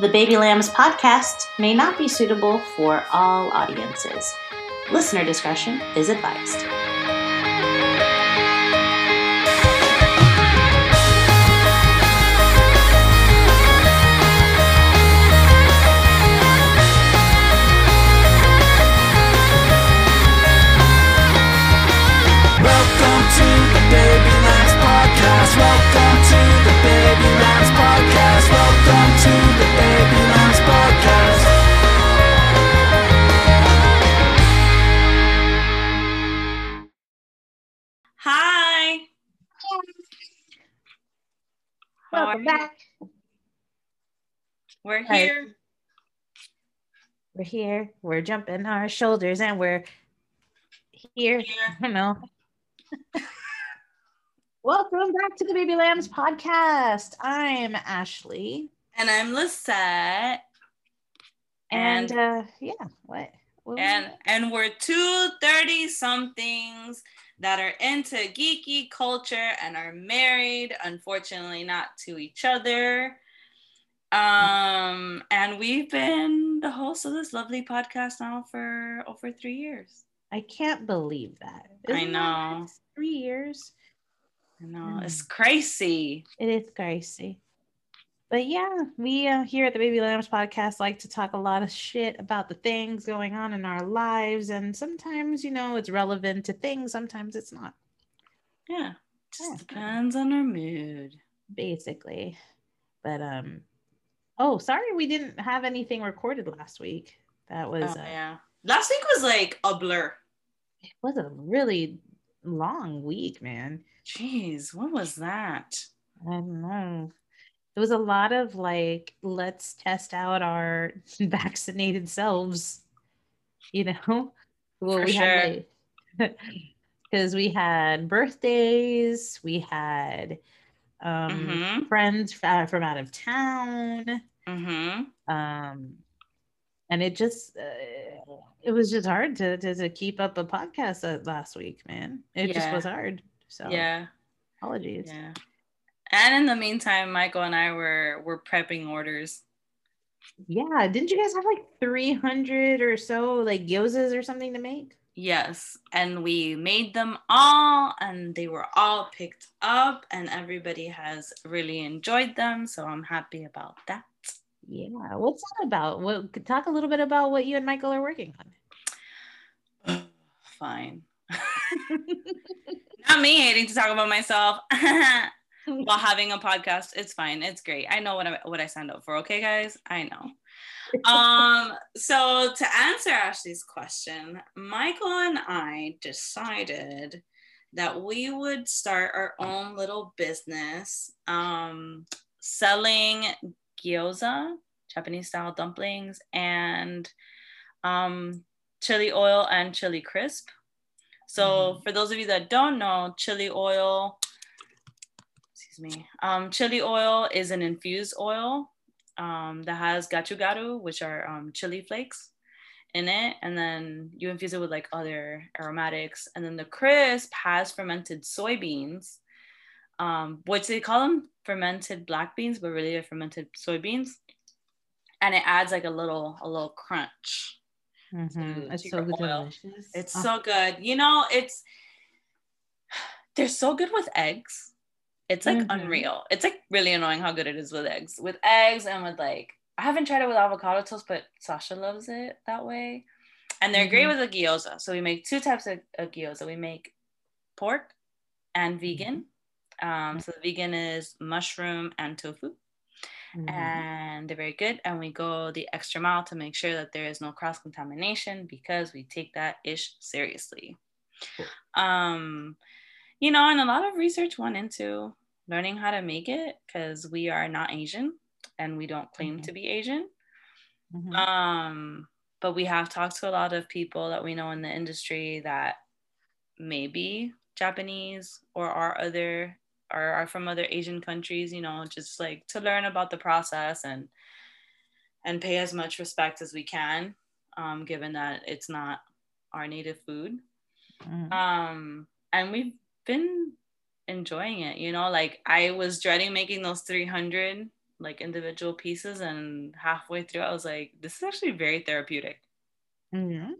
The Baby Lambs podcast may not be suitable for all audiences. Listener discretion is advised. Welcome back. We're Hi. here. We're here. We're jumping our shoulders and we're here. Here. I know. Welcome back to the Baby Lambs podcast. I'm Ashley. And I'm Lisette. And, And uh yeah, what? what and and we're two 30 somethings that are into geeky culture and are married, unfortunately not to each other. Um, and we've been the host of this lovely podcast now for over three years. I can't believe that. I that know. nuts? Three years. I know it's Mm. crazy. It is crazy. But yeah, we uh, here at the Baby Lambs podcast like to talk a lot of shit about the things going on in our lives. And sometimes, you know, it's relevant to things, sometimes it's not, Yeah. Just Yeah. depends on our mood. basically. But, um, oh, sorry we didn't have anything recorded last week. That was, Oh, uh, yeah. Last week was like a blur. it was a really long week, man. Jeez, what was that? I don't know. It was a lot of like, let's test out our vaccinated selves, you know? Well, For we sure. had because we had birthdays, we had um, Mhm. friends uh, from out of town, Mm-hmm. um, and it just uh, it was just hard to, to to keep up a podcast uh, last week, man. It just was hard. So Yeah, apologies. yeah. And in the meantime, Michael and I were were prepping orders. Yeah, didn't you guys have like 300 or so like gyozas or something to make? Yes, and we made them all, and they were all picked up, and everybody has really enjoyed them. So I'm happy about that. Yeah, what's that about? What talk a little bit about what you and Michael are working on. Fine. Not me hating to talk about myself. while having a podcast it's fine. It's great. I know what i what i signed up for okay guys? I know. Um so to answer ashley's question michael and i decided that we would start our own little business um selling gyoza japanese style dumplings and um chili oil and chili crisp. So for those of you that don't know chili oil excuse me. Um, chili oil is an infused oil um, that has gochugaru, which are um, chili flakes in it. And then you infuse it with like other aromatics. And then the crisp has fermented soybeans, um, which they call them fermented black beans, but really they're fermented soybeans. And it adds like a little, a little crunch. Mhm, It's to so good, delicious. It's Oh, so good. You know, it's they're so good with eggs. It's like Mhm. unreal. It's like really annoying how good it is with eggs. With eggs and with like I haven't tried it with avocado toast, but Sasha loves it that way. And they're great Mhm. with a gyoza. So we make two types of, of gyoza. We make pork and vegan. Um, so the vegan is mushroom and tofu mhm. and they're very good. And we go the extra mile to make sure that there is no cross contamination because we take that ish seriously. Cool. Um, you know, and a lot of research went into learning how to make it because we are not Asian and we don't claim Mhm. to be Asian. Mhm. Um, but we have talked to a lot of people that we know in the industry that may be Japanese or are other or are from other Asian countries, you know, just like to learn about the process and and pay as much respect as we can, um, given that it's not our native food. Mhm. Um, and we've been enjoying it, you know, like I was dreading making those 300 like individual pieces and halfway through I was like, this is actually very therapeutic. Mhm.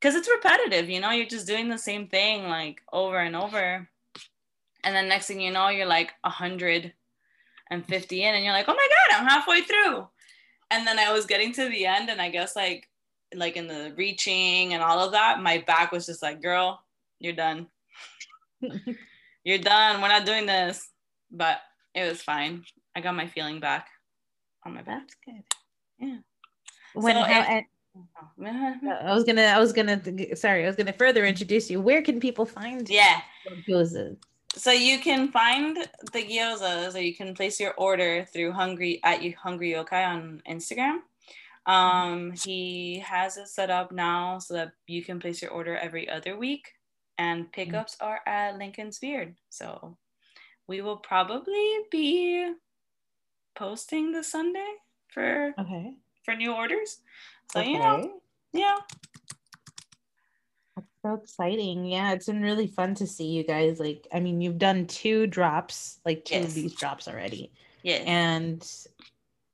Cause it's repetitive, you know, you're just doing the same thing like over and over. And then next thing you know, you're like a hundred and fifty in and you're like, oh my god, I'm halfway through. And then I was getting to the end and I guess like like in the reaching and all of that, my back was just like, girl, you're done. You're done. We're not doing this. But it was fine. I got my feeling back on my back. That's good. Yeah. When So how, if- I was gonna, I was gonna, sorry, I was gonna further introduce you. Where can people find Yeah. gyozas? So you can find the gyozas or you can place your order through Hungry at you Hungry Yokai on Instagram. Um, he has it set up now so that you can place your order every other week, and mm. pickups are at Lincoln's Beard. So we will probably be posting the Sunday for Okay. for new orders. So you know, yeah, That's so exciting. Yeah, it's been really fun to see you guys. Like, I mean, you've done two drops, like two Yes. of these drops already. yeah, And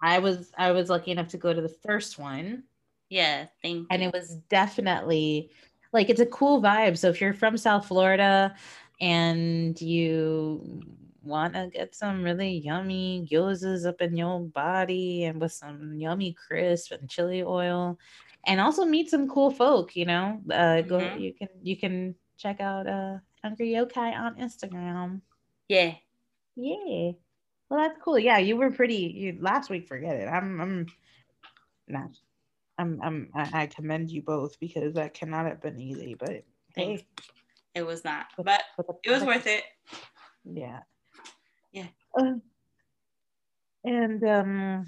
I was I was lucky enough to go to the first one. yeah. Thank and you. it was definitely like it's a cool vibe. So if you're from South Florida and you want to get some really yummy gyozas up in your body and with some yummy crisp and chili oil and also meet some cool folk, you know, uh, go Mhm. you can you can check out uh Hungry Yokai on Instagram. yeah. Yeah. Well, that's cool. Yeah, you were pretty you last week. Forget it. I'm I'm not. I'm I'm I, I commend you both because that cannot have been easy. But Thanks. hey, It was not, But- but but the it was worth it. Yeah. Yeah. Uh, and um,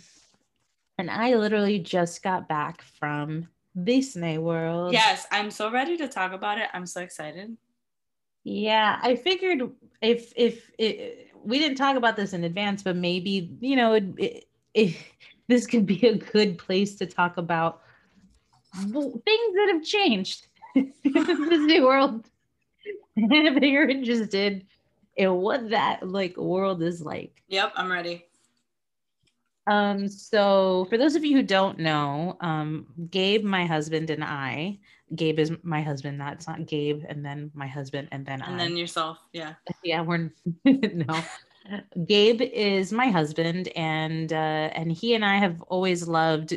and I literally just got back from Disney World. Yes, I'm so ready to talk about it. I'm so excited. Yeah, I figured if if it, we didn't talk about this in advance, but maybe you know it, it, it, this could be a good place to talk about things that have changed in this new World. if you're interested in what that like world is like. Yep, I'm ready. Um, so for those of you who don't know, um, Gabe, my husband, and I, Gabe is my husband, that's not Gabe, and then my husband, and then I And I. then yourself. Yeah. yeah we're no gabe is my husband and uh and he and i have always loved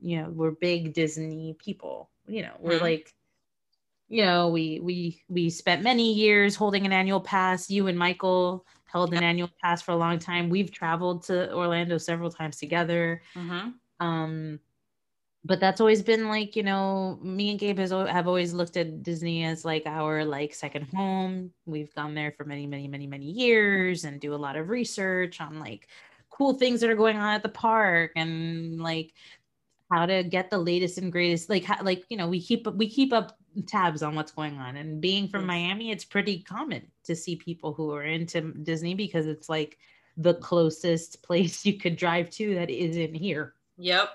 you know we're big disney people. You know we're Mhm. like you know we we we spent many years holding an annual pass. You and michael held an annual pass for a long time. We've traveled to orlando several times together. Mm-hmm. um but that's always been like you know me and gabe has have always looked at disney as like our like second home. We've gone there for many many many many years and do a lot of research on like cool things that are going on at the park and like how to get the latest and greatest like how, like you know we keep we keep up tabs on what's going on. And being from miami it's pretty common to see people who are into disney because it's like the closest place you could drive to that isn't here. Yep.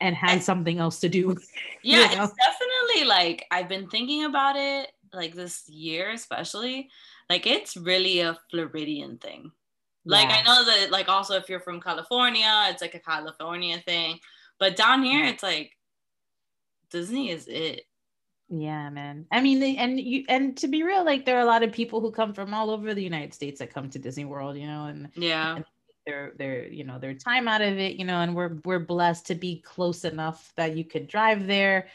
And had something else to do. Yeah, You know? it's definitely like I've been thinking about it like this year, especially. Like it's really a Floridian thing. Like I know that like also if you're from California, it's like a California thing. But down here mm. it's like Disney is it. Yeah, man. I mean, they, and you and to be real, like there are a lot of people who come from all over the United States that come to Disney World, you know, and Yeah. Their their you know their time out of it, you know, and we're we're blessed to be close enough that you could drive there.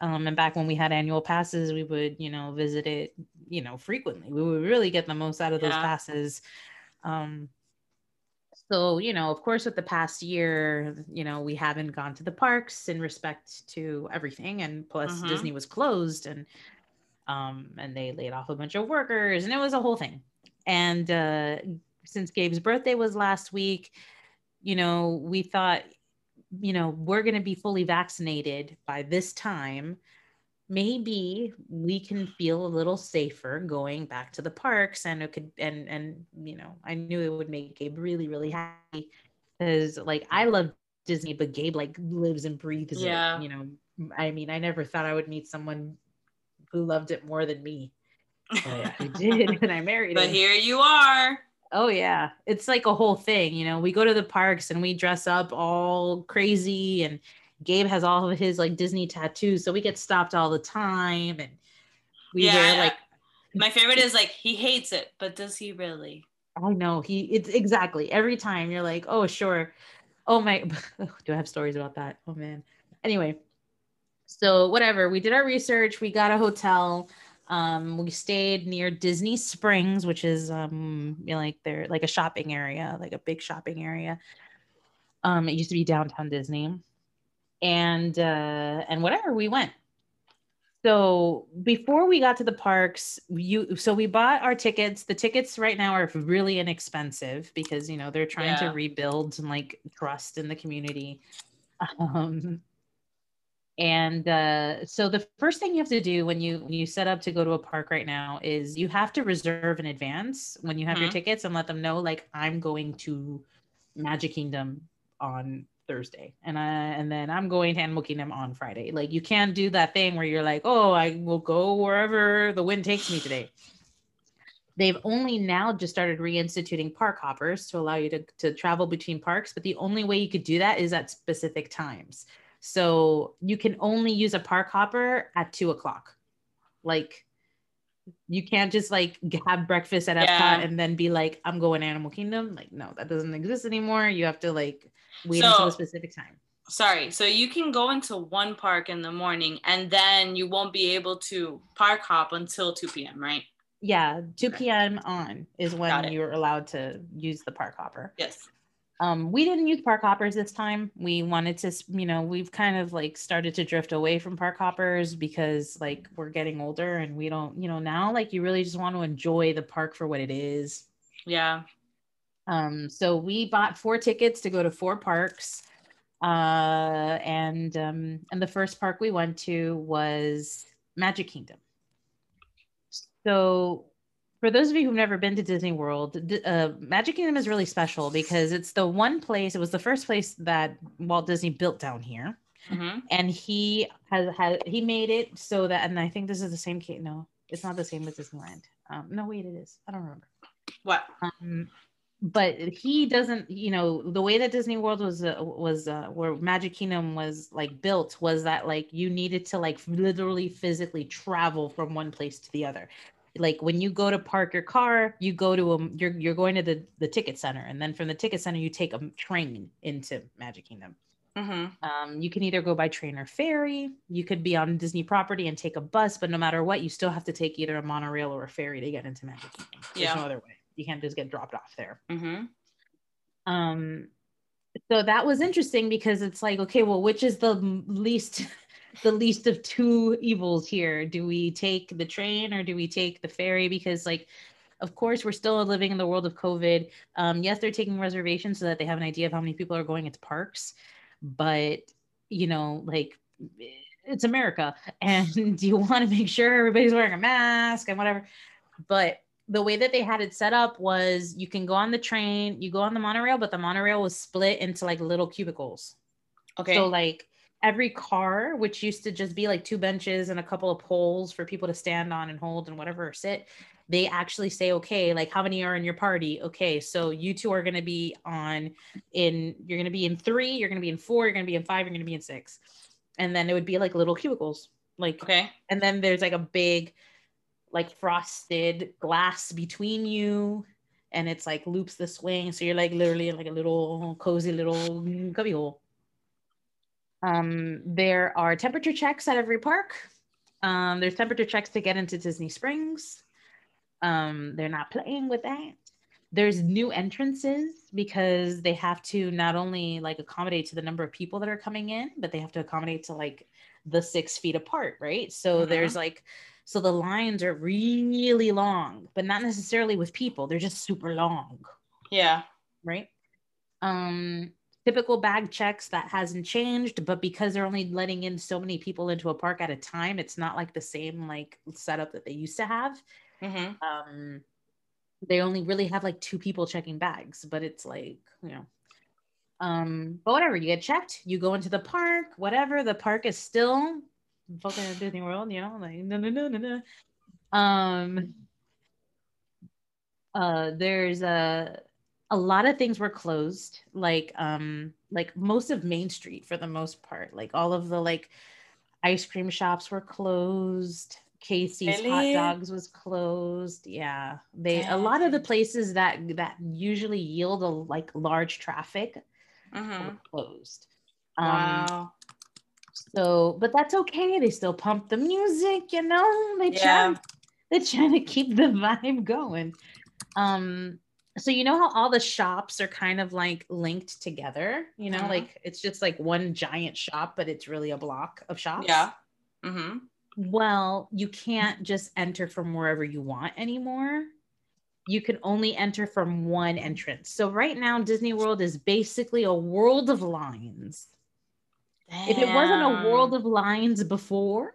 Um, and back when we had annual passes, we would you know visit it, you know, frequently. We would really get the most out of those Yeah. passes. Um, so you know, of course, with the past year, you know, we haven't gone to the parks in respect to everything, and plus Mhm. Disney was closed, and um, and they laid off a bunch of workers, and it was a whole thing. And uh, since Gabe's birthday was last week, you know, we thought, you know, we're going to be fully vaccinated by this time. Maybe we can feel a little safer going back to the parks, and it could, and and you know, I knew it would make Gabe really, really happy because, like, I love Disney, but Gabe like lives and breathes Yeah. it. You know, I mean, I never thought I would meet someone who loved it more than me. But I did, and I married but him. But here you are. Oh yeah, it's like a whole thing. You know, we go to the parks and we dress up all crazy, and Gabe has all of his like Disney tattoos, so we get stopped all the time, and we Yeah, wear like My favorite is like he hates it, but does he really? Oh, I know he. It's exactly every time you're like, oh sure, oh my. Oh, do I have stories about that? Oh man. Anyway, so whatever. We did our research. We got a hotel. Um, we stayed near Disney Springs, which is um, you know, like they're like a shopping area, like a big shopping area. Um, it used to be downtown Disney, and uh, and whatever. We went. So before we got to the parks, you so we bought our tickets. The tickets right now are really inexpensive because you know they're trying Yeah. to rebuild and like trust in the community. Um, and uh, so the first thing you have to do when you when you set up to go to a park right now is you have to reserve in advance when you have your Mhm. tickets and let them know like I'm going to Magic Kingdom on Thursday and I and then I'm going to Animal Kingdom on Friday. Like you can't do that thing where you're like, oh, I will go wherever the wind takes me today. They've only now just started reinstituting park hoppers to allow you to, to travel between parks, but the only way you could do that is at specific times. So you can only use a park hopper at two o'clock. Like you can't just like have breakfast at Epcot Yeah. and then be like, I'm going to Animal Kingdom. Like, no, that doesn't exist anymore. You have to like wait until So- a specific time. Sorry. So you can go into one park in the morning and then you won't be able to park hop until 2 p.m., right? Yeah, 2 p.m. on is when you're allowed to use the park hopper. Yes. Um, we didn't use park hoppers this time. We wanted to, you know, we've kind of like started to drift away from park hoppers because like we're getting older and we don't, you know, now like you really just want to enjoy the park for what it is. Yeah. Um, so we bought four tickets to go to four parks. Uh, and um, and the first park we went to was Magic Kingdom. So for those of you who've never been to Disney World, uh, Magic Kingdom is really special because it's the one place. It was the first place that Walt Disney built down here, hmm and he has had he made it so that. And I think this is the same case. No, it's not the same with Disneyland. Um, no, wait, it is. I don't remember. What? Um, but he doesn't, you know, the way that Disney World was uh, was uh, where Magic Kingdom was like built was that like you needed to like literally physically travel from one place to the other. Like when you go to park your car, you go to a you're you're going to the the ticket center, and then from the ticket center you take a train into Magic Kingdom. hmm Um, you can either go by train or ferry. You could be on Disney property and take a bus, but no matter what, you still have to take either a monorail or a ferry to get into Magic Kingdom. There's Yeah. no other way. You can't just get dropped off there. hmm Um, so that was interesting because it's like, okay, well, which is the least, the least of two evils here? Do we take the train or do we take the ferry? Because like, of course, we're still living in the world of COVID. Um, yes, they're taking reservations so that they have an idea of how many people are going into parks, but you know, like it's America, and you want to make sure everybody's wearing a mask and whatever. But the way that they had it set up was you can go on the train, you go on the monorail, but the monorail was split into like little cubicles. Okay. So like every car, which used to just be like two benches and a couple of poles for people to stand on and hold and whatever or sit, they actually say, okay, like how many are in your party? Okay, so you two are gonna be on in you're gonna be in three, you're gonna be in four, you're gonna be in five, you're gonna be in six. And then it would be like little cubicles. Like okay. and then there's like a big like frosted glass between you and it's like loops the swing so you're like literally in like a little cozy little cubby hole um there are temperature checks at every park. Um there's temperature checks to get into disney springs. Um they're not playing with that. There's new entrances because they have to not only like accommodate to the number of people that are coming in but they have to accommodate to like the six feet apart right? So Mhm. there's like so the lines are really long but not necessarily with people. They're just super long. Yeah. right? Um typical bag checks that hasn't changed but because they're only letting in so many people into a park at a time it's not like the same like setup that they used to have. Hmm um they only really have like two people checking bags but it's like you know. Um but whatever you get checked you go into the park whatever the park is still fucking disney world you know like no no no no no. Um uh there's a a lot of things were closed like um like most of main street for the most part like all of the like ice cream shops were closed casey's Really? hot dogs was closed yeah they a lot of the places that that usually yield a like large traffic Mhm. were closed um Wow. so but that's okay they still pump the music you know they try Yeah. they're trying to keep the vibe going. Um, so you know how all the shops are kind of like linked together, you know, Mhm. like it's just like one giant shop, but it's really a block of shops. Yeah. Mm-hmm. Well, you can't just enter from wherever you want anymore. You can only enter from one entrance. So right now, Disney World is basically a world of lines. If it wasn't a world of lines before,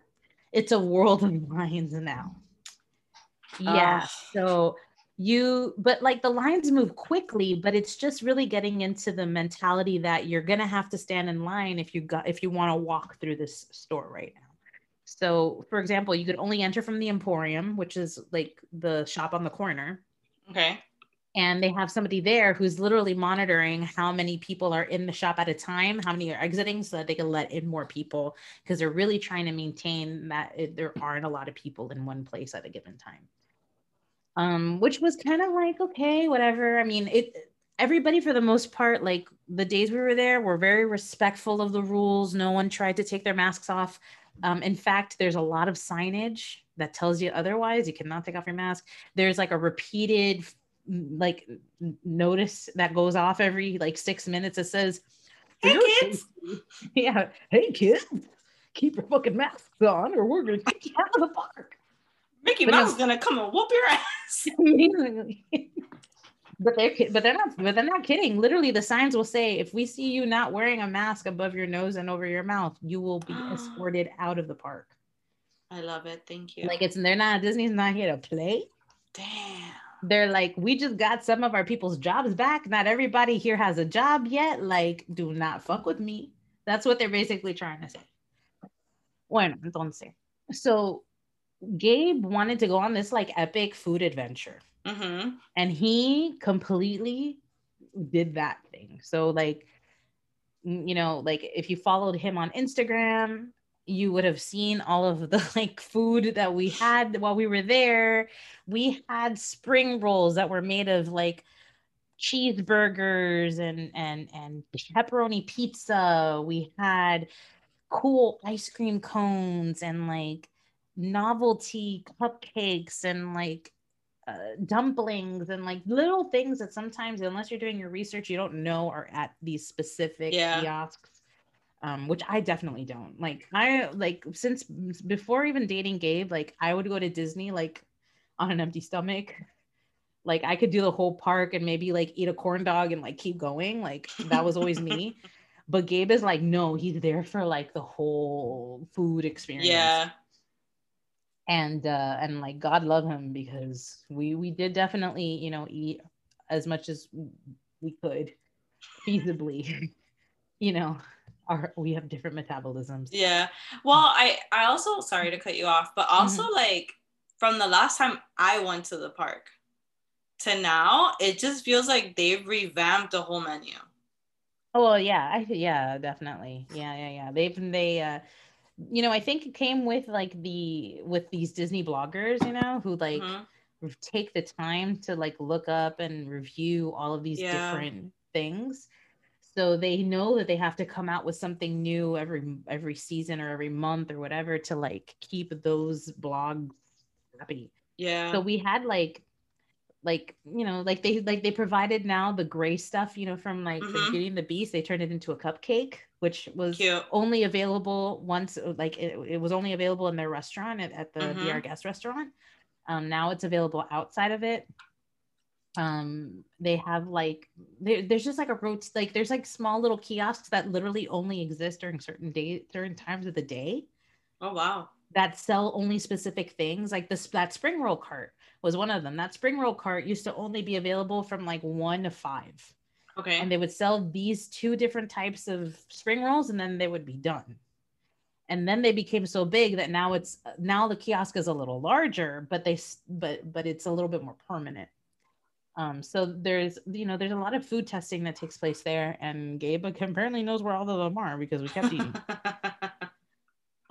it's a world of lines now. Yeah. Ugh. So you, but like the lines move quickly, but it's just really getting into the mentality that you're gonna have to stand in line if you got if you want to walk through this store right now. So, for example, you could only enter from the Emporium, which is like the shop on the corner, Okay. and they have somebody there who's literally monitoring how many people are in the shop at a time, how many are exiting, so that they can let in more people because they're really trying to maintain that it, there aren't a lot of people in one place at a given time. Um, which was kind of like okay, whatever. I mean, it everybody for the most part, like the days we were there, were very respectful of the rules. No one tried to take their masks off. Um, in fact, there's a lot of signage that tells you otherwise. You cannot take off your mask. There's like a repeated like notice that goes off every like six minutes. It says, Hey, kids." yeah, hey kids, keep your fucking masks on, or we're gonna kick you out of the park." Mickey But no- Mouse is gonna come and whoop your ass. But they're but they're not but they're not kidding. Literally, the signs will say, "If we see you not wearing a mask above your nose and over your mouth, you will be escorted out of the park." I love it. Thank you. Like it's they're not Disney's not here to play. damn. they're like, we just got some of our people's jobs back. Not everybody here has a job yet. Like, do not fuck with me. That's what they're basically trying to say. Bueno, entonces. So Gabe wanted to go on this like epic food adventure. Mm-hmm. And he completely did that thing. So, like, you know, like if you followed him on Instagram, you would have seen all of the like food that we had while we were there. We had spring rolls that were made of like cheeseburgers and and and pepperoni pizza. We had cool ice cream cones and like novelty cupcakes and like uh, dumplings and like little things that sometimes unless you're doing your research you don't know are at these specific Yeah. kiosks um, which i definitely don't. Like i like since before even dating gabe like i would go to disney like on an empty stomach. Like i could do the whole park and maybe like eat a corn dog and like keep going. Like that was always me. But gabe is like no he's there for like the whole food experience. Yeah. And uh and like god love him because we we did definitely you know eat as much as we could feasibly you know our we have different metabolisms Yeah. Well, I I also sorry to cut you off, but also Mm-hmm. like from the last time I went to the park to now, it just feels like they've revamped the whole menu. oh well, yeah i yeah definitely yeah yeah yeah they've they uh you know i think it came with like the with these disney bloggers you know who like Mhm. take the time to like look up and review all of these Yeah. different things so they know that they have to come out with something new every every season or every month or whatever to like keep those blogs happy Yeah. so we had like like you know like they like they provided now the gray stuff you know from like Mhm. the Beauty and the Beast they turned it into a cupcake which was Cute. only available once like it, it was only available in their restaurant at, at the Mhm. Be Guest restaurant um now it's available outside of it um they have like there, there's just like a road like there's like small little kiosks that literally only exist during certain days during times of the day Oh wow. That sell only specific things. Like this, that spring roll cart was one of them. That spring roll cart used to only be available from like one to five, Okay. and they would sell these two different types of spring rolls, and then they would be done. And then they became so big that now it's now the kiosk is a little larger, but they but but it's a little bit more permanent. Um, so there's you know there's a lot of food testing that takes place there, and Gabe apparently knows where all of them are because we kept eating.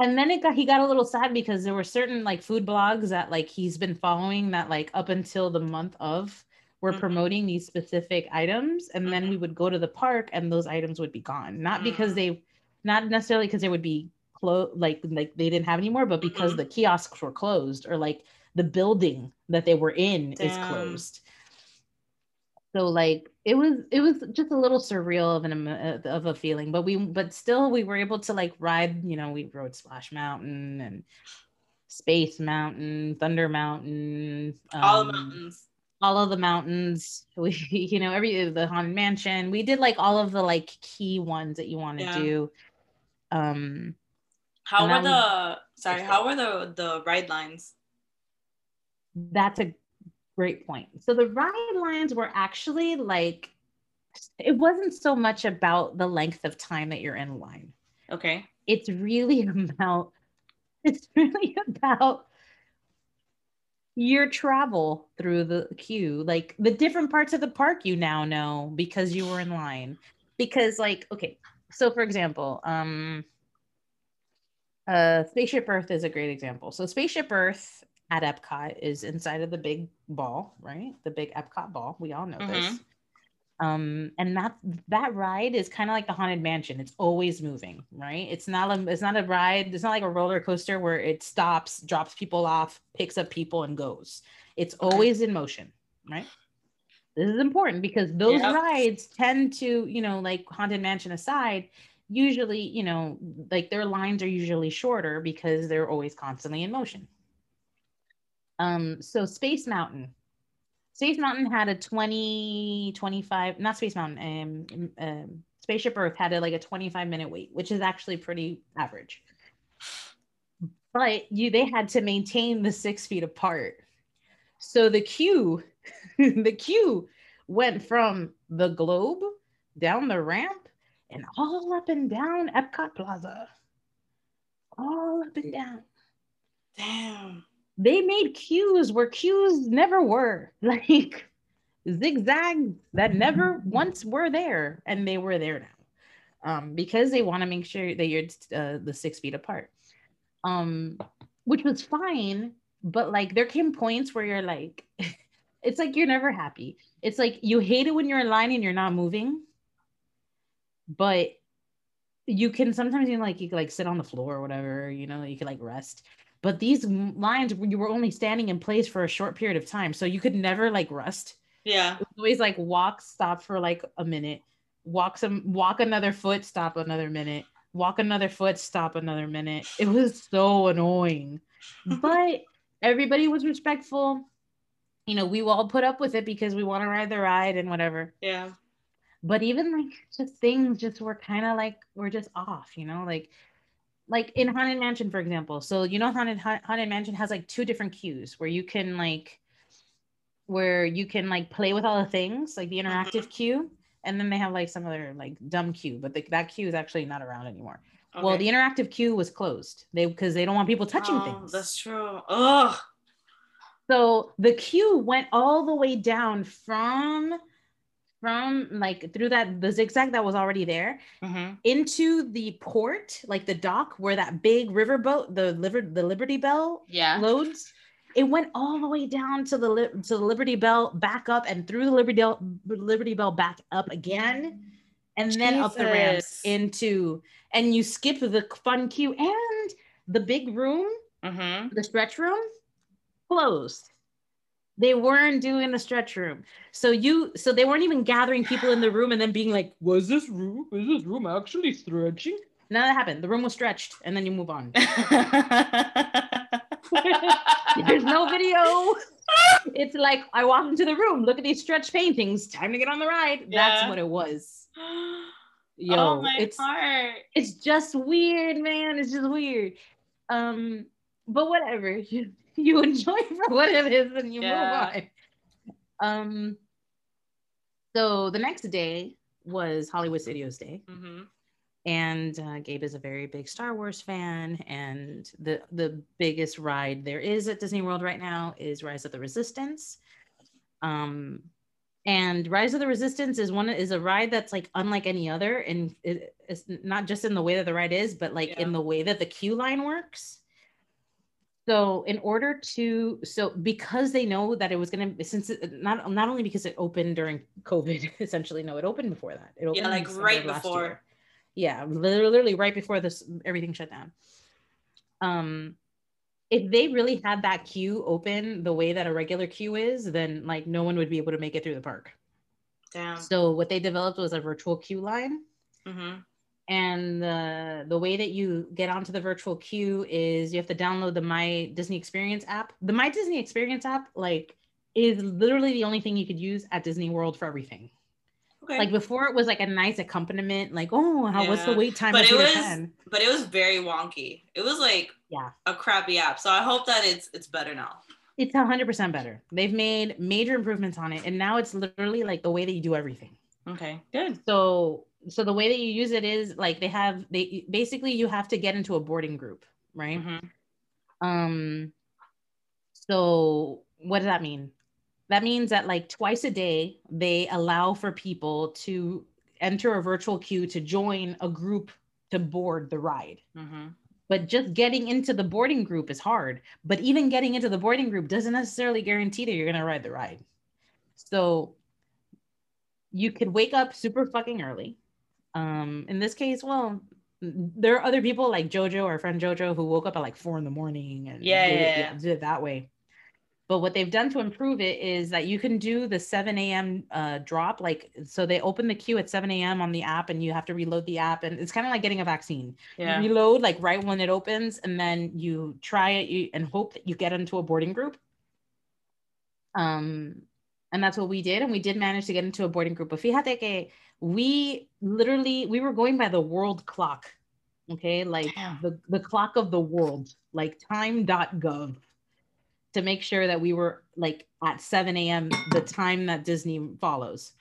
and then it got he got a little sad because there were certain like food blogs that like he's been following that like up until the month of were Mhm. promoting these specific items and then we would go to the park and those items would be gone not because Mm. they not necessarily because they would be closed like like they didn't have anymore but because Mhm. the kiosks were closed or like the building that they were in is Damn. closed so like it was it was just a little surreal of an of a feeling but we but still we were able to like ride you know we rode splash mountain and space mountain thunder mountain All the um, mountains. all of the mountains we you know every the haunted mansion we did like all of the like key ones that you want to Yeah. do um How were that the sorry? How were the the ride lines? that's a great point. So the ride lines were actually like it wasn't so much about the length of time that you're in line. Okay. it's really about it's really about your travel through the queue. Like the different parts of the park you now know because you were in line. Because like okay so for example um uh spaceship earth is a great example. So spaceship earth at epcot is inside of the big ball right? The big epcot ball. We all know this. Um and that that ride is kind of like the haunted mansion. It's always moving right? It's not a it's not a ride it's not like a roller coaster where it stops drops people off picks up people and goes. It's Okay. always in motion right? This is important because those Yep. rides tend to you know like haunted mansion aside usually you know like their lines are usually shorter because they're always constantly in motion um so space mountain Space Mountain had a 20, 25, not Space Mountain, um, um, Spaceship Earth had a, like a 25 minute wait, which is actually pretty average. But you they had to maintain the six feet apart. So the queue, the queue went from the globe down the ramp and all up and down Epcot Plaza. All up and down Damn. They made queues where queues never were. Like zigzags that never once were there and they were there now. Um because they want to make sure that you're uh, the six feet apart. Um which was fine but like there came points where you're like it's like you're never happy. It's like you hate it when you're in line and you're not moving but you can sometimes you know, like you can like sit on the floor or whatever you know you could like rest but these lines you were only standing in place for a short period of time so you could never like rest. Yeah. it was always like walk stop for like a minute. Walk some walk another foot stop another minute. Walk another foot stop another minute. It was so annoying. But everybody was respectful. You know we all put up with it because we want to ride the ride and whatever. Yeah. but even like just things just were kind of like were just off you know? Like like in haunted mansion for example so you know haunted haunted mansion has like two different queues where you can like where you can like play with all the things like the mm-hmm. interactive queue and then they have like some other like dumb queue but the, that queue is actually not around anymore. Well the interactive queue was closed. They because they don't want people touching Oh, things. That's true. Ugh. so the queue went all the way down from from like through that the zigzag that was already there Mhm. into the port, like the dock where that big riverboat, the liver, the Liberty Belle Yeah. loads. It went all the way down to the li- to the Liberty Belle, back up, and through the Liberty Belle, Liberty Belle back up again, and then up the ramps into. And you skip the fun queue and the big room, Mhm. the stretch room, closed. They weren't doing the stretch room. So you so they weren't even gathering people in the room and then being like, was this room is this room actually stretching? None of that happened. The room was stretched and then you move on. There's no video. It's like I walk into the room, look at these stretch paintings, time to get on the ride. That's what it was. Yo, oh my it's heart. it's just weird, man. It's just weird. Um, but whatever. You enjoy for what it is and you Yeah. move on. Um so the next day was Hollywood Studios Day. Mhm. And uh, Gabe is a very big Star Wars fan, and the the biggest ride there is at Disney World right now is Rise of the Resistance. Um, And Rise of the Resistance is one is a ride that's like unlike any other, and it, it's not just in the way that the ride is, but like Yeah. in the way that the queue line works. So in order to so because they know that it was gonna since it, not not only because it opened during COVID essentially no it opened before that it opened Yeah, like right before. year. yeah literally right before this everything shut down um if they really had that queue open the way that a regular queue is then like no one would be able to make it through the park Damn. so what they developed was a virtual queue line hmm and the the way that you get onto the virtual queue is you have to download the my disney experience app the my disney experience app like is literally the only thing you could use at disney world for everything Okay. like before it was like a nice accompaniment like oh how, what's the wait time but it was Pan? but it was very wonky. It was like Yeah. a crappy app. So I hope that it's it's better now. it's 100% better they've made major improvements on it and now it's literally like the way that you do everything Okay. Good. so so the way that you use it is like they have they basically you have to get into a boarding group right hmm Um, so what does that mean? That means that like twice a day, they allow for people to enter a virtual queue to join a group to board the ride. hmm But just getting into the boarding group is hard. But even getting into the boarding group doesn't necessarily guarantee that you're going to ride the ride. So you could wake up super fucking early. Um, in this case, well, there are other people like Jojo, our friend Jojo, who woke up at like four in the morning and Yeah, did, it, yeah, yeah. did it that way. But what they've done to improve it is that you can do the 7 a.m. Uh, drop. Like, so they open the queue at 7 a.m. on the app and you have to reload the app. And it's kind of like getting a vaccine Yeah. you reload like right when it opens and then you try it you, and hope that you get into a boarding group um and that's what we did and we did manage to get into a boarding group but fíjate que we literally we were going by the world clock okay like Damn. the, the clock of the world like time.gov to make sure that we were like at 7 a.m the time that disney follows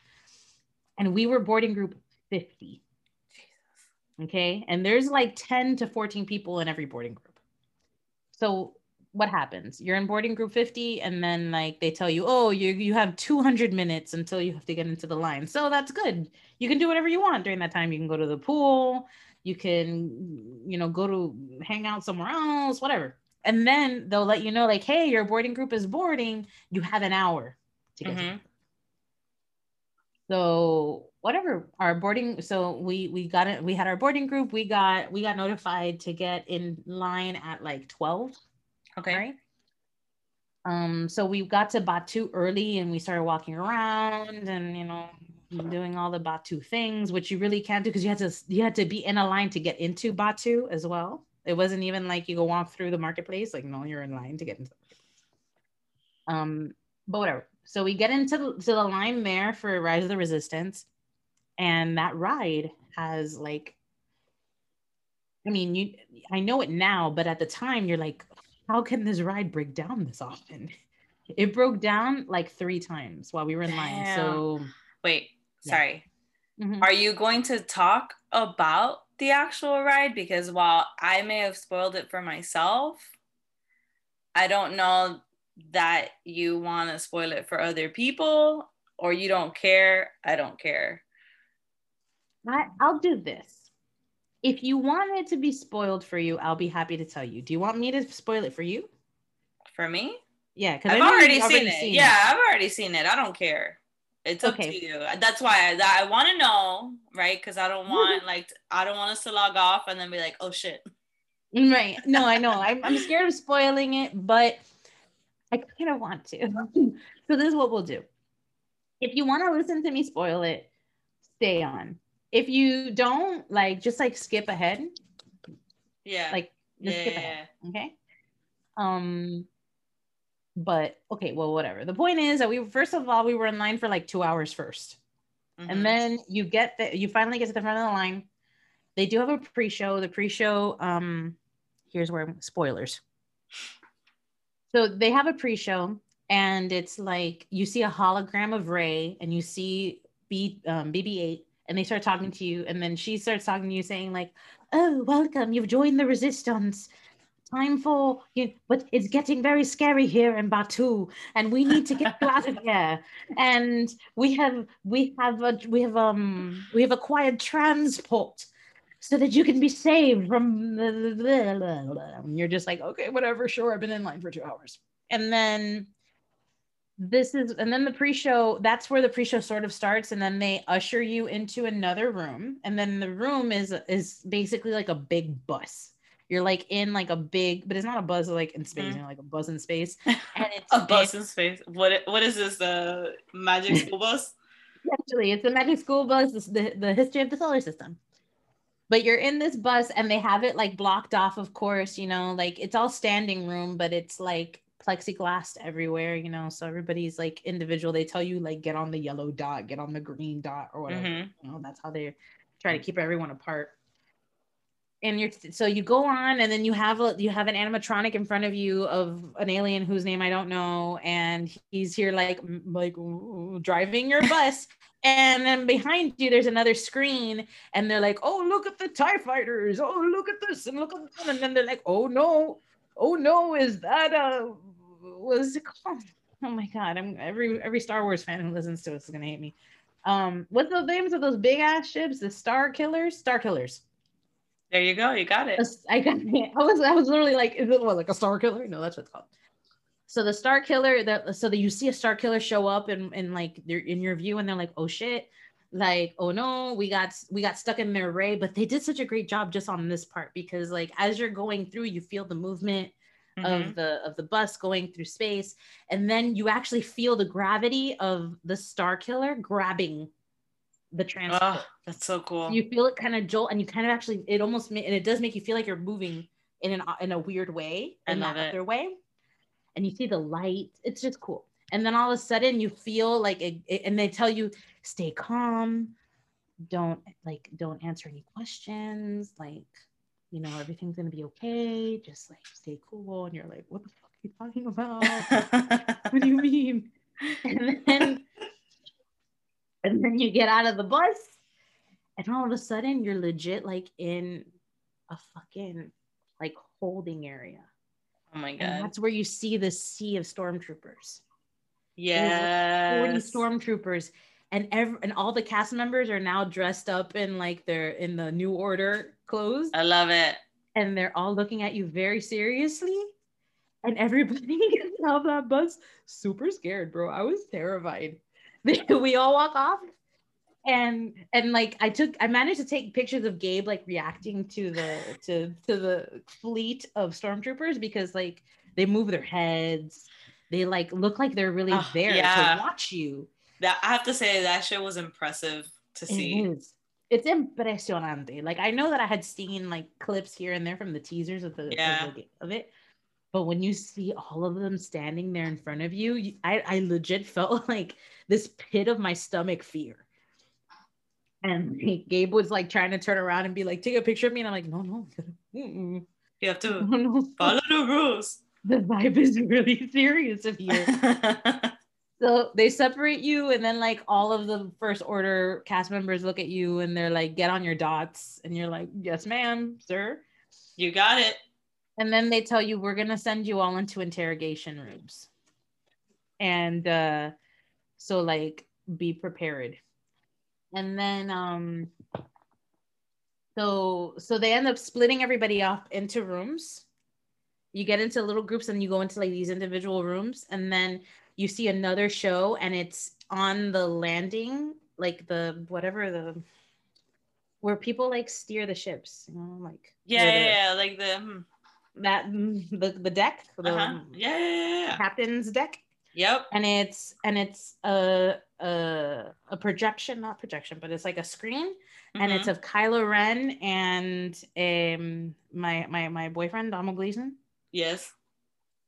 and we were boarding group 50 Okay. And there's like 10 to 14 people in every boarding group. So what happens? You're in boarding group 50, and then like they tell you, oh, you you have 200 minutes until you have to get into the line. So that's good. You can do whatever you want during that time. You can go to the pool, you can, you know, go to hang out somewhere else, whatever. And then they'll let you know, like, hey, your boarding group is boarding. You have an hour to get to Mhm. so whatever our boarding so we we got it we had our boarding group we got we got notified to get in line at like 12 Okay. right? Um so we got to Batuu early and we started walking around and you know doing all the Batuu things which you really can't do because you had to you had to be in a line to get into Batuu as well. It wasn't even like you go walk through the marketplace like no you're in line to get into um but whatever. So we get into the, to the line there for rise of the resistance and that ride has like i mean you i know it now but at the time you're like how can this ride break down this often it broke down like three times while we were in line so Wait. Yeah. Sorry. mhm. Are you going to talk about the actual ride? Because while I may have spoiled it for myself, I don't know that you want to spoil it for other people or you don't care. I don't care. I, i'll do this if you want it to be spoiled for you i'll be happy to tell you do you want me to spoil it for you For me, yeah because I've already, seen, it. yeah, I've already seen it. I don't care. It's up Okay. to you. That's why I, I want to know, right? Because I don't want like I don't want us to log off and then be like, oh shit. Right. No, I know. I'm, I'm scared of spoiling it, but I kind of want to. so this is what we'll do. If you want to listen to me spoil it, stay on. If you don't, like, just like skip ahead. Yeah. Like, just yeah, skip yeah, ahead. Okay. Um, but okay, well, whatever. The point is that we first of all we were in line for like two hours first. Mhm. And then you get the you finally get to the front of the line. They do have a pre-show. The pre-show, um, here's where spoilers. So they have a pre-show, and it's like you see a hologram of Rey, and you see B um, BB-8, and they start talking to you, and then she starts talking to you, saying like, "Oh, welcome! You've joined the Resistance. time for you, but it's getting very scary here in Batuu, and we need to get you out of here. And we have we have a, we have um we have acquired transport so that you can be saved from the, the- the- the- the-" and you're just like okay whatever sure i've been in line for two hours and then this is and then the pre-show that's where the pre-show sort of starts and then they usher you into another room and then the room is is basically like a big bus you're like in like a big but it's not a buzz like in space Mhm. you know like a buzz in space and it's A bus in space. What? What is this? The magic school bus? Actually, it's the magic school bus, the, the history of the solar system. But you're in this bus and they have it like blocked off, of course, you know, like it's all standing room, but it's like plexiglass everywhere, you know. So everybody's like individual. They tell you like get on the yellow dot, get on the green dot, or whatever. Mhm. You know, that's how they try to keep everyone apart. And you're so you go on, and then you have a you have an animatronic in front of you of an alien whose name I don't know, and he's here like like driving your bus. And then behind you, there's another screen, and they're like, "Oh, look at the Tie Fighters! Oh, look at this, and look at that!" And then they're like, "Oh no, oh no, is that uh, was it called? Oh my god! I'm every every Star Wars fan who listens to us is gonna hate me. Um, what's the names of those big ass ships? The Star Killers, Star Killers. There you go. You got it. I got, it. I was, I was literally like, is it what, like a Star Killer? No, that's what it's called. So the Star Killer, that so that you see a Star Killer show up and and like they're in your view, and they're like, oh shit, like oh no, we got we got stuck in their ray But they did such a great job just on this part because like as you're going through, you feel the movement Mhm. of the of the bus going through space. And then you actually feel the gravity of the star killer grabbing the transport Oh, that's so cool. you feel it kind of jolt and you kind of actually it almost ma- and it does make you feel like you're moving in an in a weird way in that other way. And you see the light. It's just cool. And then all of a sudden you feel like it, it- and they tell you stay calm. Don't like don't answer any questions. Like you know everything's gonna be okay just like stay cool and you're like what the fuck are you talking about? What do you mean? And then and then you get out of the bus and all of a sudden you're legit like in a fucking like holding area. Oh my and god. that's where you see the sea of stormtroopers. Yeah, 40 Yeah. stormtroopers and every and all the cast members are now dressed up in like their in the new order clothes. I love it. and they're all looking at you very seriously. And everybody gets off that bus super scared bro. I was terrified. We all walk off. And and like i took i managed to take pictures of gabe like reacting to the to to the fleet of stormtroopers because like they move their heads. They like look like they're really Oh, there yeah. to watch you That I have to say that shit was impressive to see. It is. It's impresionante. Like I know that I had seen like clips here and there from the teasers of the, Yeah. of, the of it, but when you see all of them standing there in front of you, you I, I legit felt like this pit of my stomach fear. And like, Gabe was like trying to turn around and be like, take a picture of me, and I'm like, no, no, mm-mm, You have to no, no. follow the rules. The vibe is really serious of here. So they separate you, and then like all of the first order cast members look at you and they're like, "Get on your dots," and you're like, "Yes, ma'am, sir." you got it. And then they tell you, "We're gonna send you all into interrogation rooms," and uh, so like be prepared. And then um, so so they end up splitting everybody off into rooms. You get into little groups and you go into like these individual rooms, and then you see another show and it's on the landing like the whatever the where people like steer the ships you know like Yeah, yeah, yeah. Like the hmm. that the, the deck the uh-huh. Yeah, yeah, yeah, captain's deck Yep. and it's and it's a a, a projection not projection but it's like a screen and it's Mhm. of Kylo Ren and um my my my boyfriend Domhnall Gleeson yes.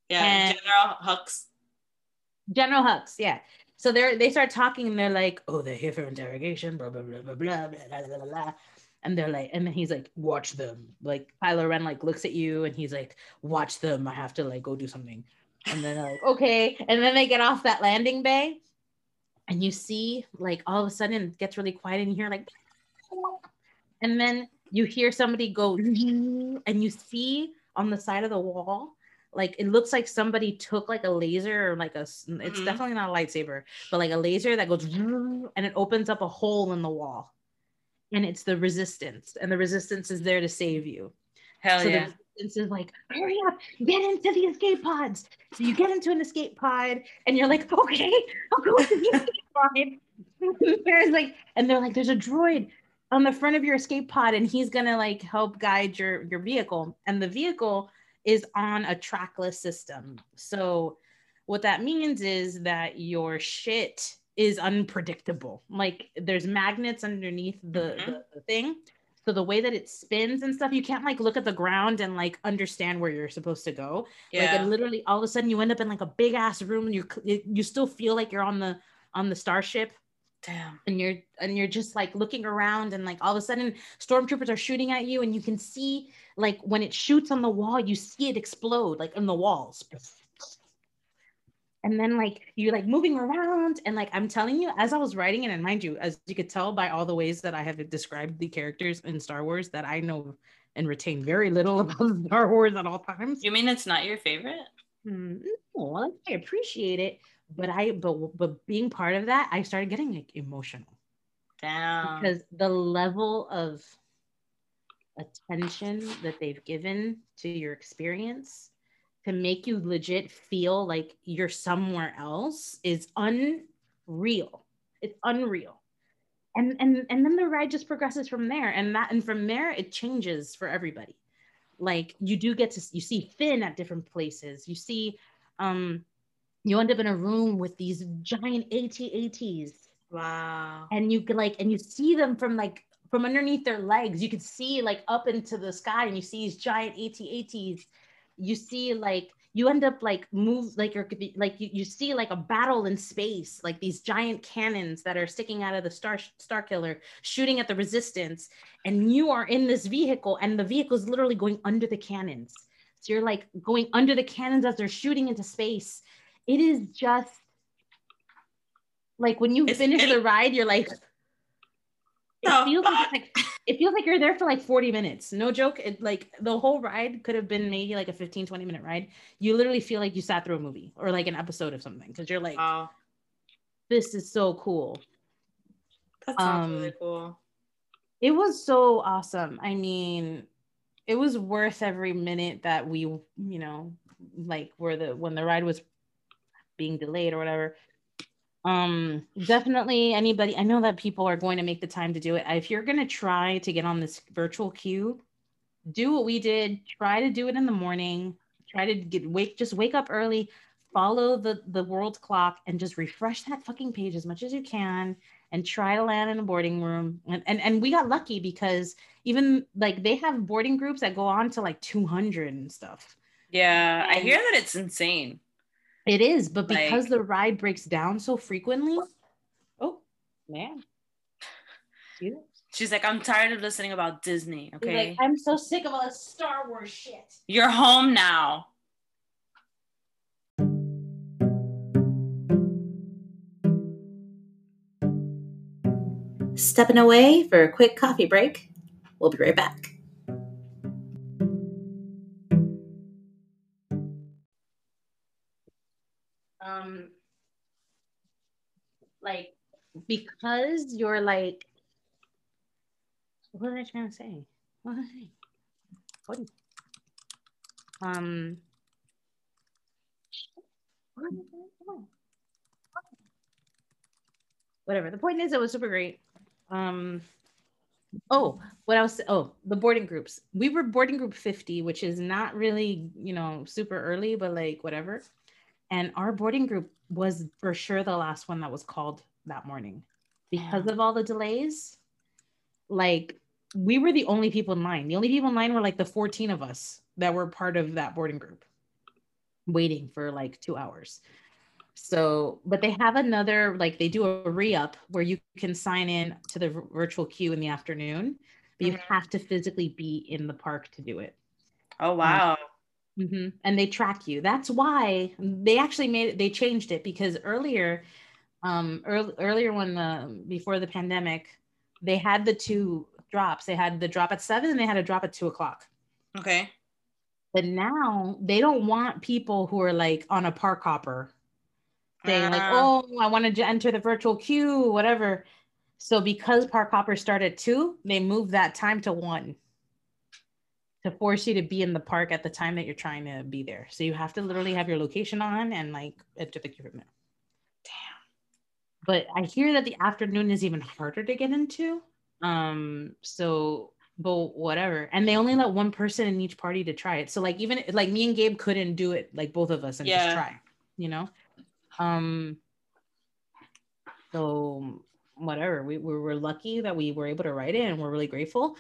Yeah, and- General Hux. General Hux, yeah. So they're they start talking and they're like, oh, they're here for interrogation, blah blah blah blah blah blah blah blah, blah. And they're like, and then he's like, watch them. Like Kylo Ren like looks at you and he's like, watch them. I have to like go do something. And then they're like, okay. And then they get off that landing bay, and you see like all of a sudden it gets really quiet and you hear like, and then you hear somebody go, and you see on the side of the wall. Like it looks like somebody took like a laser or like a it's Mhm. definitely not a lightsaber, but like a laser that goes and it opens up a hole in the wall. And it's the resistance, and the resistance is there to save you. Hell so yeah. the resistance is like, hurry up, get into the escape pods. So you get into an escape pod and you're like, okay, I'll go into the escape pod. there's like, and they're like, there's a droid on the front of your escape pod, and he's gonna like help guide your your vehicle. And the vehicle is on a trackless system. So what that means is that your shit is unpredictable. Like there's magnets underneath the, Mhm. the, the thing. So the way that it spins and stuff, you can't like look at the ground and like understand where you're supposed to go. Like Yeah. it literally all of a sudden you end up in like a big ass room and you you still feel like you're on the on the starship Damn. and you're and you're just like looking around and like all of a sudden stormtroopers are shooting at you and you can see like when it shoots on the wall you see it explode like in the walls and then like you're like moving around and like i'm telling you as i was writing it and mind you as you could tell by all the ways that i have described the characters in star wars that i know and retain very little about star wars at all times You mean it's not your favorite? Hmm, no, I appreciate it, but I but but being part of that, I started getting like emotional Damn. because the level of attention that they've given to your experience to make you legit feel like you're somewhere else is unreal. It's unreal. And and and then the ride just progresses from there and that and from there it changes for everybody. Like you do get to you see Finn at different places. You see um you end up in a room with these giant AT-ATs wow. and you could like and you see them from like from underneath their legs. You could see like up into the sky and you see these giant AT-ATs you see like you end up like move like you're like you, you see like a battle in space like these giant cannons that are sticking out of the star star killer shooting at the resistance. And you are in this vehicle and the vehicle is literally going under the cannons. So you're like going under the cannons as they're shooting into space it is just like when you It's- finish it- the ride you're like it feels like, like it feels like you're there for like 40 minutes. No joke. It like the whole ride could have been maybe like a 15 20 minute ride. You literally feel like you sat through a movie or like an episode of something because you're like Wow. this is so cool. That sounds Um, really cool. it was so awesome. I mean it was worth every minute that we you know like where the when the ride was being delayed or whatever. Um definitely anybody i know that people are going to make the time to do it. If you're going to try to get on this virtual queue do what we did. Try to do it in the morning. Try to get wake just wake up early follow the the world clock and just refresh that fucking page as much as you can and try to land in a boarding room. And and, and we got lucky because even like they have boarding groups that go on to like 200 and stuff. Yeah, I hear that it's insane. It is but because the ride breaks down so frequently oh man She's like, I'm tired of listening about Disney. Okay. like, i'm so sick of all this star wars shit You're home now. Stepping away for a quick coffee break. We'll be right back. Because you're like what was I trying to say? What? Um whatever. The point is it was super great. Um oh what else oh the boarding groups we were boarding group 50 which is not really you know super early but like whatever and our boarding group was for sure the last one that was called that morning because Damn. of all the delays like we were the only people in line the only people in line were like the 14 of us that were part of that boarding group waiting for like two hours so but they have another like they do a re-up where you can sign in to the virtual queue in the afternoon but you Mhm. have to physically be in the park to do it Oh wow. hmm And they track you. That's why they actually made it. They changed it because earlier, um, earl- earlier when the before the pandemic, they had the two drops. They had the drop at seven and they had a drop at two o'clock. Okay. But now they don't want people who are like on a park hopper saying like, Ah. "Oh, I wanted to enter the virtual queue, whatever." So because park hoppers start at two, they move that time to one to force you to be in the park at the time that you're trying to be there. So you have to literally have your location on and like enter the queue from there. But I hear that the afternoon is even harder to get into. Um, so but whatever. And they only let one person in each party to try it. So like even like me and Gabe couldn't do it like both of us and Yeah. just try, you know? Um so whatever. We, we were lucky that we were able to write it and we're really grateful.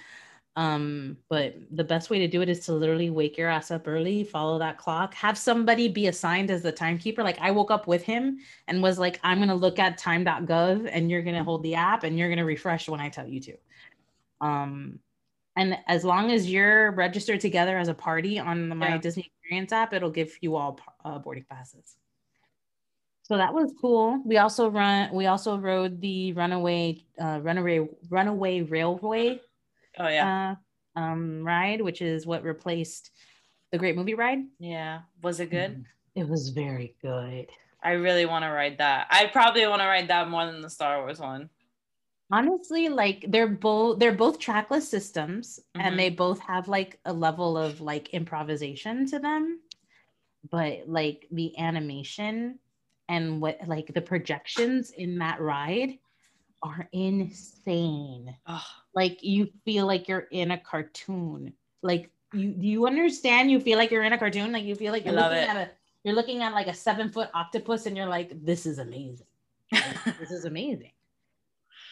Um, but the best way to do it is to literally wake your ass up early, follow that clock, have somebody be assigned as the timekeeper. Like I woke up with him and was like, I'm gonna look at time.gov and you're gonna hold the app and you're gonna refresh when I tell you to. Um, and as long as you're registered together as a party on the My Yeah. Disney Experience app, it'll give you all uh, boarding passes. So that was cool. We also run. We also rode the runaway, uh, runaway, runaway railway Oh yeah. uh, um, ride, which is what replaced the Great Movie Ride. yeah. Was it good? Mhm. It was very good. I really want to ride that. I probably want to ride that more than the Star Wars one. honestly like they're both they're both trackless systems Mhm. and they both have like a level of like improvisation to them but like the animation and what like the projections in that ride are insane Oh, like you feel like you're in a cartoon. Like you do you understand you feel like you're in a cartoon? Like you feel like you're looking it. at a you're looking at like a seven foot octopus and you're like this is amazing. Like, this is amazing.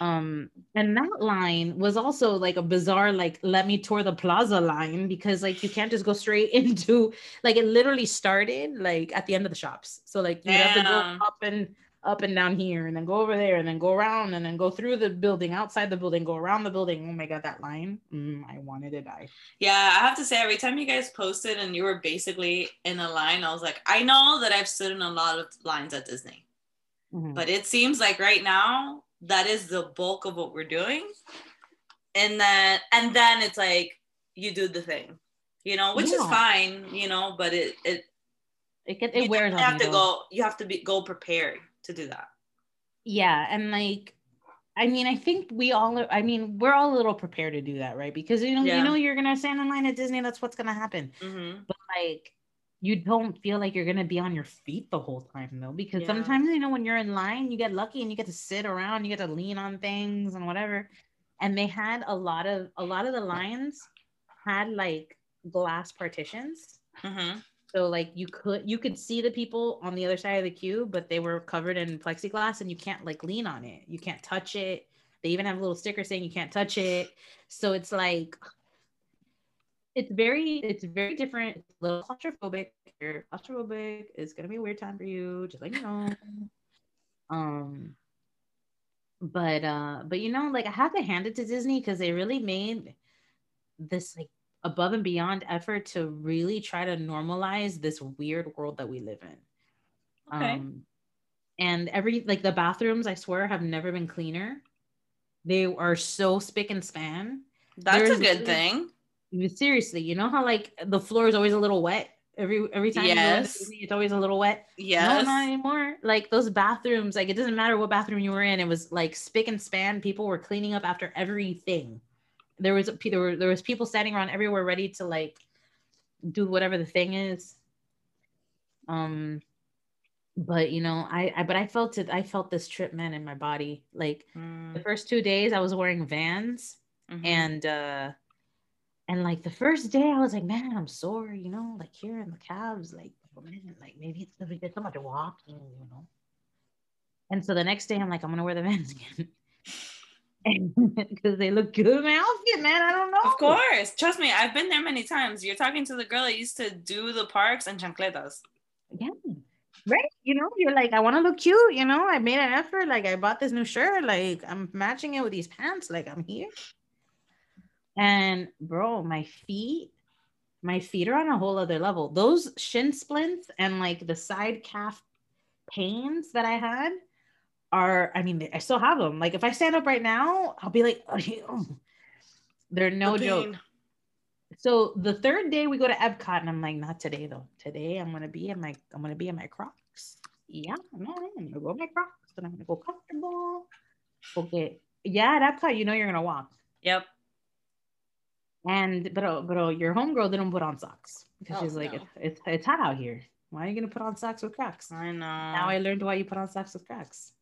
Um and that line was also like a bizarre like let me tour the plaza line because like you can't just go straight into like it literally started like at the end of the shops. So like you have to go up and up and down here and then go over there and then go around and then go through the building outside the building go around the building oh my god that line mm, i wanted to die yeah. I have to say, every time you guys posted and you were basically in a line, I was like, I know that I've stood in a lot of lines at Disney, Mhm. but it seems like right now that is the bulk of what we're doing. And then, and then it's like you do the thing, you know, which is fine, you know, but it it it, get, you it wears definitely on have to though. go. You have to be go prepared to do that. yeah and like i mean i think we all i mean we're all a little prepared to do that right? Because you know Yeah. you know you're gonna stand in line at disney that's what's gonna happen. Hmm but like you don't feel like you're gonna be on your feet the whole time though because Yeah. sometimes you know when you're in line you get lucky and you get to sit around you get to lean on things and whatever. And they had a lot of a lot of the lines had like glass partitions. Hmm so like you could you could see the people on the other side of the queue but they were covered in plexiglass and you can't like lean on it. You can't touch it. They even have a little sticker saying you can't touch it. So it's like it's very it's very different. It's a little claustrophobic. You're claustrophobic it's gonna be a weird time for you just like you know um but uh but you know like i have to hand it to disney because they really made this like above and beyond effort to really try to normalize this weird world that we live in Okay. um and every like the bathrooms i swear have never been cleaner they are so spick and span That's There's a good thing. Seriously you know how like the floor is always a little wet every every time Yes. It's always a little wet Yes. no, not anymore. Like those bathrooms, like it doesn't matter what bathroom you were in. It was like spick and span. People were cleaning up after everything. There was there were there was people standing around everywhere ready to like do whatever the thing is. Um, but you know, I, I but I felt it. I felt this trip, man, in my body. Like Mm, the first two days, I was wearing Vans, mhm. and uh and like the first day i was like man i'm sore you know like here in the calves like oh, man, like maybe it's gonna be so much walking you know and so the next day i'm like i'm gonna wear the vans again because they look good in my outfit man i don't know Of course. Trust me, I've been there many times. You're talking to the girl that used to do the parks and chancletas. yeah right you know you're like i want to look cute you know i made an effort like i bought this new shirt like i'm matching it with these pants like i'm here and bro my feet my feet are on a whole other level those shin splints and like the side calf pains that i had are i mean i still have them like if i stand up right now i'll be like they're no The joke so the third day we go to Epcot, and I'm like, not today though. Today I'm gonna be in my I'm gonna be in my Crocs. Yeah, no, I'm gonna go in my Crocs, and I'm gonna go comfortable. Okay, yeah, at Epcot, you know you're gonna walk. Yep. And but uh, but uh, your homegirl didn't put on socks because Oh, she's like, no. it's it's hot out here. Why are you gonna put on socks with Crocs? I know. Now I learned why you put on socks with Crocs.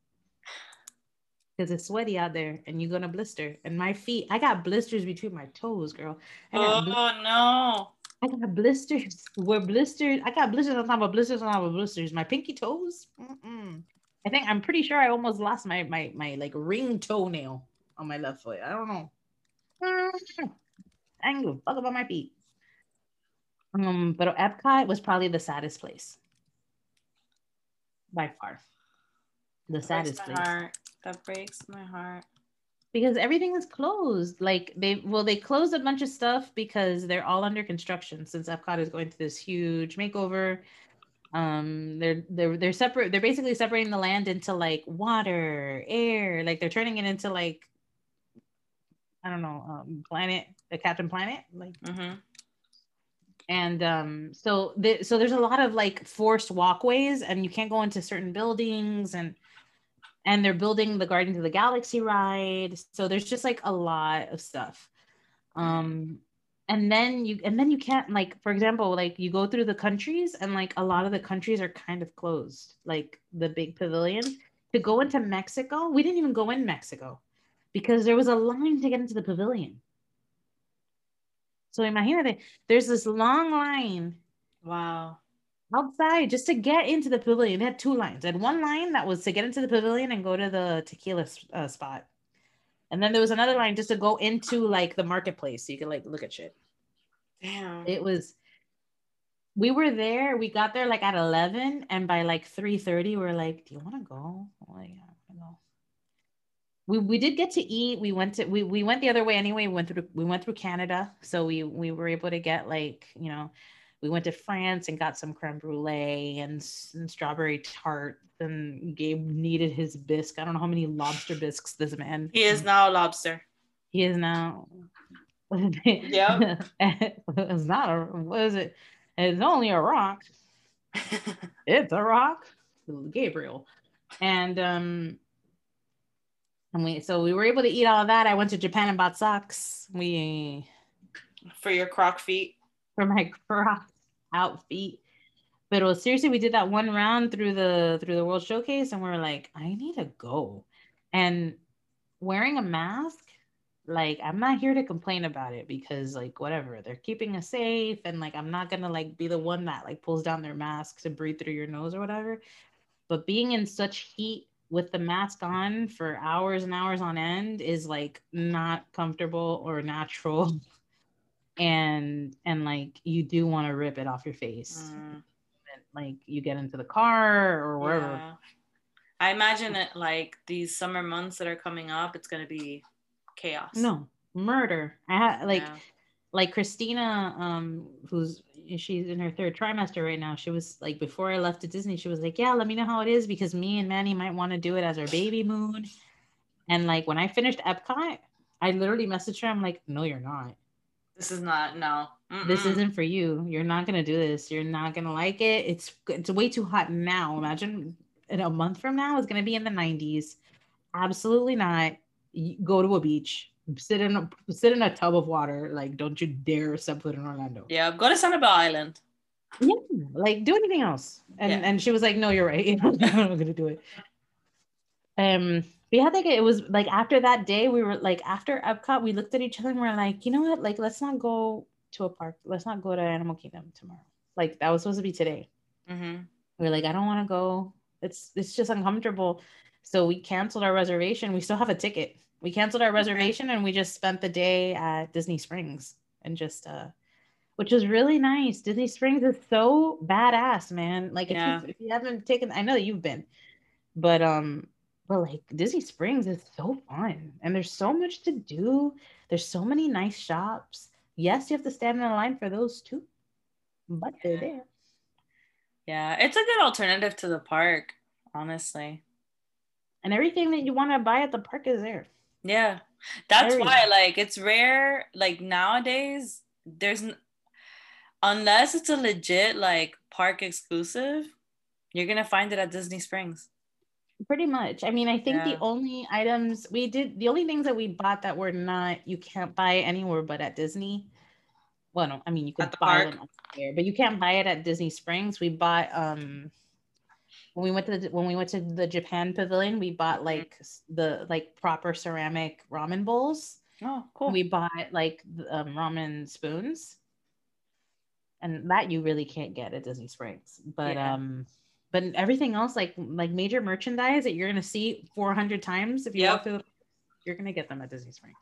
Because it's sweaty out there and you're gonna blister. And my feet, I got blisters between my toes, girl. Oh bl- no. I got blisters. Where blisters, I got blisters on top of blisters on top of blisters. My pinky toes. Mm-mm. I think I'm pretty sure I almost lost my my my like ring toenail on my left foot. I don't know. I don't give a fuck about my feet. Um, but Epcot was probably the saddest place by far. The saddest place heart. That breaks my heart. because everything is closed. Like they well, they closed a bunch of stuff because they're all under construction since Epcot is going through this huge makeover. Um, they're they're they're separate. They're basically separating the land into like water, air. Like they're turning it into like I don't know, um, planet, the Captain Planet, like Mm-hmm. and um so the, so there's a lot of like forced walkways and you can't go into certain buildings and and they're building the Guardians of the Galaxy ride. So there's just like a lot of stuff. Um and then you and then you can't like for example like you go through the countries and like a lot of the countries are kind of closed like the big pavilion to go into Mexico we didn't even go in Mexico because there was a line to get into the pavilion. So imagínate, there's this long line. Wow. Outside just to get into the pavilion. They had two lines. They had one line that was to get into the pavilion and go to the tequila uh, spot. And then there was another line just to go into like the marketplace so you could like look at shit. Damn. It was we were there, we got there like at 11 and by like 3:30 we we're like, "Do you want to go?" I'm like, "Yeah, I want to go." We, we did get to eat. We went to we, we went the other way anyway. We went through we went through Canada, so we we were able to get like you know we went to France and got some creme brulee and, and strawberry tart. And Gabe needed his bisque. I don't know how many lobster bisques this man. He is now a lobster. He is now. yeah. it's not a. What is it? It's only a rock. It's a rock. Gabriel, and um, and we so we were able to eat all of that. I went to Japan and bought socks. We For your croc feet. For my outfit. But it was, seriously, we did that one round through the through the World Showcase, and we are like, I need to go. And wearing a mask, like I'm not here to complain about it because like whatever, they're keeping us safe, and like I'm not gonna like be the one that like pulls down their mask to breathe through your nose or whatever. But being in such heat with the mask on for hours and hours on end is like not comfortable or natural and and like you do want to rip it off your face. Mm, And, like you get into the car or wherever. Yeah. I imagine it like these summer months that are coming up, it's gonna be chaos. no murder. I had like Yeah. like christina um who's she's in her third trimester right now. She was like before i left to disney she was like yeah let me know how it is because me and manny might want to do it as our baby moon and like when i finished epcot i literally messaged her. I'm like no you're not This is not no. this Mm-mm. isn't for you. You're not gonna do this. You're not gonna like it. It's it's way too hot now. Imagine in a month from now it's gonna be in the 90s. Absolutely not. You go to a beach. Sit in a sit in a tub of water. Like, don't you dare step foot in Orlando. Yeah, go to Sanibel Island. Yeah, like do anything else. And Yeah. and she was like, No, you're right. I'm not gonna do it. Um, yeah, I think it was like after that day, we were like after Epcot, we looked at each other and we're like, you know what? Like, let's not go to a park. Let's not go to Animal Kingdom tomorrow. Like that was supposed to be today. Mm-hmm. We are like, I don't want to go. It's it's just uncomfortable. So we canceled our reservation. We still have a ticket. We canceled our reservation and we just spent the day at Disney Springs and just uh which was really nice. Disney Springs is so badass, man. Like if, you, if you haven't taken I know that you've been, but um but like Disney Springs is so fun and there's so much to do. There's so many nice shops. Yes, you have to stand in a line for those too, but they're there. Yeah, it's a good alternative to the park, honestly. And everything that you want to buy at the park is there. Yeah. That's Very why like it's rare like nowadays there's n- unless it's a legit like park exclusive, you're gonna find it at Disney Springs. Pretty much. I mean, I think Yeah. the only items we did, the only things that we bought that were not, you can't buy anywhere but at Disney. Well, no, I mean, you could At the buy them there, but you can't buy it at Disney Springs. We bought, um, when we went to the, when we went to the Japan pavilion, we bought like the like proper ceramic ramen bowls. Oh, cool. We bought like um, ramen spoons, and that you really can't get at Disney Springs. But Yeah. um, but everything else, like like major merchandise that you're gonna see 400 times if you Yep. walk through, you're gonna get them at Disney Springs.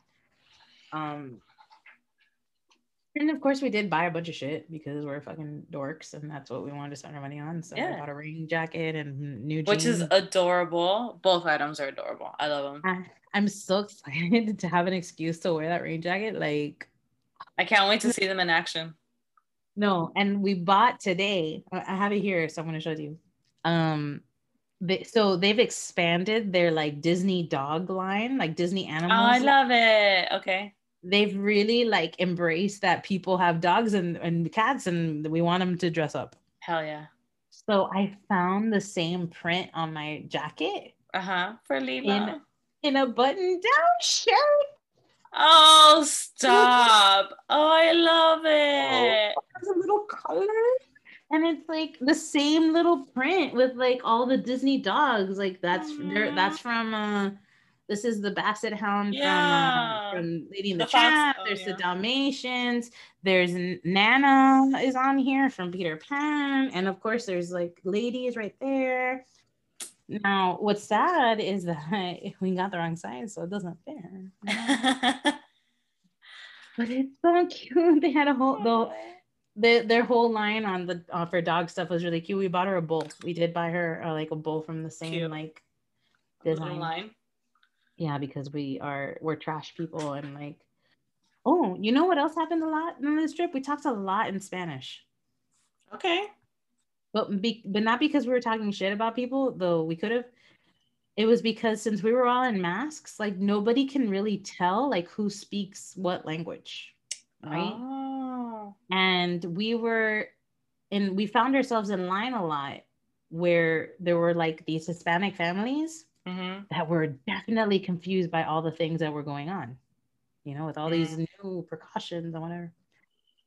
Um, and of course we did buy a bunch of shit because we're fucking dorks, and that's what we wanted to spend our money on. So Yeah. I bought a rain jacket and new jeans. Which is adorable. Both items are adorable. I love them. I, I'm so excited to have an excuse to wear that rain jacket. Like I can't wait to see them in action. No, and we bought today. I I have it here, so I'm gonna show it to you. Um, they, so they've expanded their like Disney dog line, like Disney animals. Oh. I love it. Okay. they've really like embraced that people have dogs and, and cats, and we want them to dress up. Hell yeah. So I found the same print on my jacket Uh huh. For Lila. in a button-down shirt. Oh, stop. Oh, I love it. has a little color and it's like the same little print with like all the disney dogs. Like that's there Aw. that's from uh this is the basset hound Yeah. from, uh, from lady in the, The oh, there's the dalmatians. There's nana is on here from peter pan. And of course there's like ladies right there. Now what's sad is that we got the wrong size so it doesn't fit but it's so cute. They had a whole the the, their whole line on the uh, for dog stuff was really cute. We bought her a bowl. We did buy her uh, like a bowl from the same Cute. like design. line. Yeah, because we are we're trash people and like. Oh, you know what else happened a lot on this trip? We talked a lot in Spanish, Okay. but be, but not because we were talking shit about people, though we could have. It was because since we were all in masks, like nobody can really tell like who speaks what language, right? Oh. And we were and we found ourselves in line a lot where there were like these hispanic families hmm that were definitely confused by all the things that were going on you know with all these new precautions and whatever.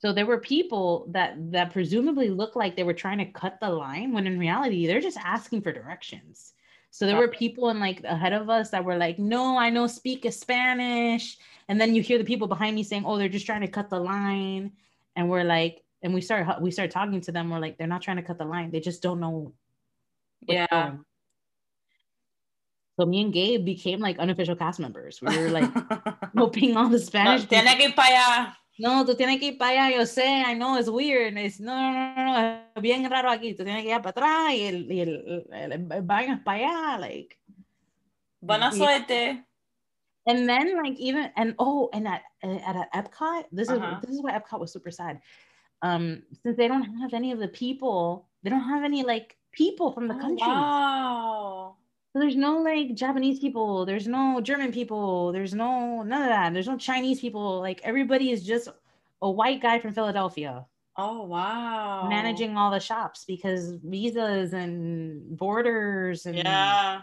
So there were people that that presumably looked like they were trying to cut the line when in reality they're just asking for directions. So there were people in like ahead of us that were like no i know speak spanish. And then you hear the people behind me saying oh they're just trying to cut the line and we're like and we start we start talking to them. We're like they're not trying to cut the line. They just don't know Yeah. so me and gabe became like unofficial cast members. We were like hoping all the no, spanish tiene que ir para allá. no tú tienes que ir para allá. Yo sé I know it's weird. It's, no no no no bien raro aquí. Tú tienes que ir para atrás y el, y el, el, el, el es para allá like. Buena Yeah. suerte. And then like even and oh and at at, at Epcot, this Uh-huh. is this is why Epcot was super sad. Um, since they don't have any of the people, they don't have any like people from the Oh, country. wow. So there's no like Japanese people, there's no German people, there's no none of that. There's no Chinese people. Like everybody is just a white guy from Philadelphia Oh wow. managing all the shops because visas and borders and Yeah.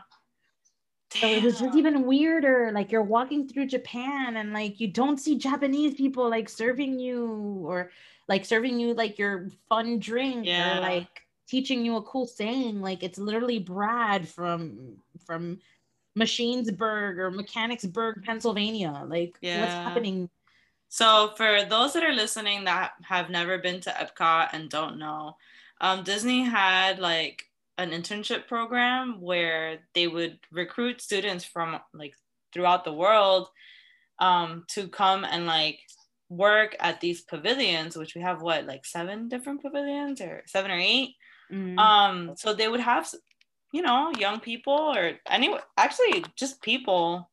So it was just even weirder. Like you're walking through Japan and like you don't see Japanese people like serving you or like serving you like your fun drink Yeah. or like teaching you a cool saying. Like it's literally Brad from from Machinesburg or Mechanicsburg, Pennsylvania. Like what's happening? So for those that are listening that have never been to Epcot and don't know, um, Disney had like an internship program where they would recruit students from like throughout the world um, to come and like work at these pavilions, which we have what like seven different pavilions or seven or eight. Mm. Um, so they would have, you know, young people or any actually just people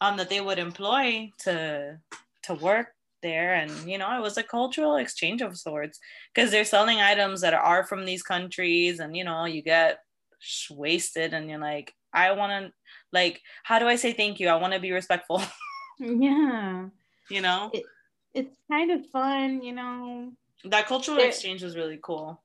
um that they would employ to to work there and you know it was a cultural exchange of sorts because they're selling items that are from these countries and you know you get sh- wasted and you're like i want to like how do i say thank you i want to be respectful yeah. you know It- it's kind of fun, you know, That cultural There- exchange was really cool.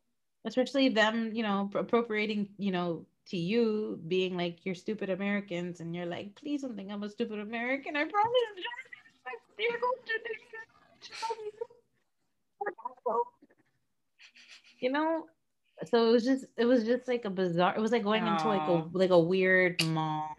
especially them, you know, appropriating, you know, to you being like you're stupid Americans, and you're like, please don't think I'm a stupid American. I promise. You're going to- You know, so it was just it was just like a bizarre. It was like going into like a like a weird mall.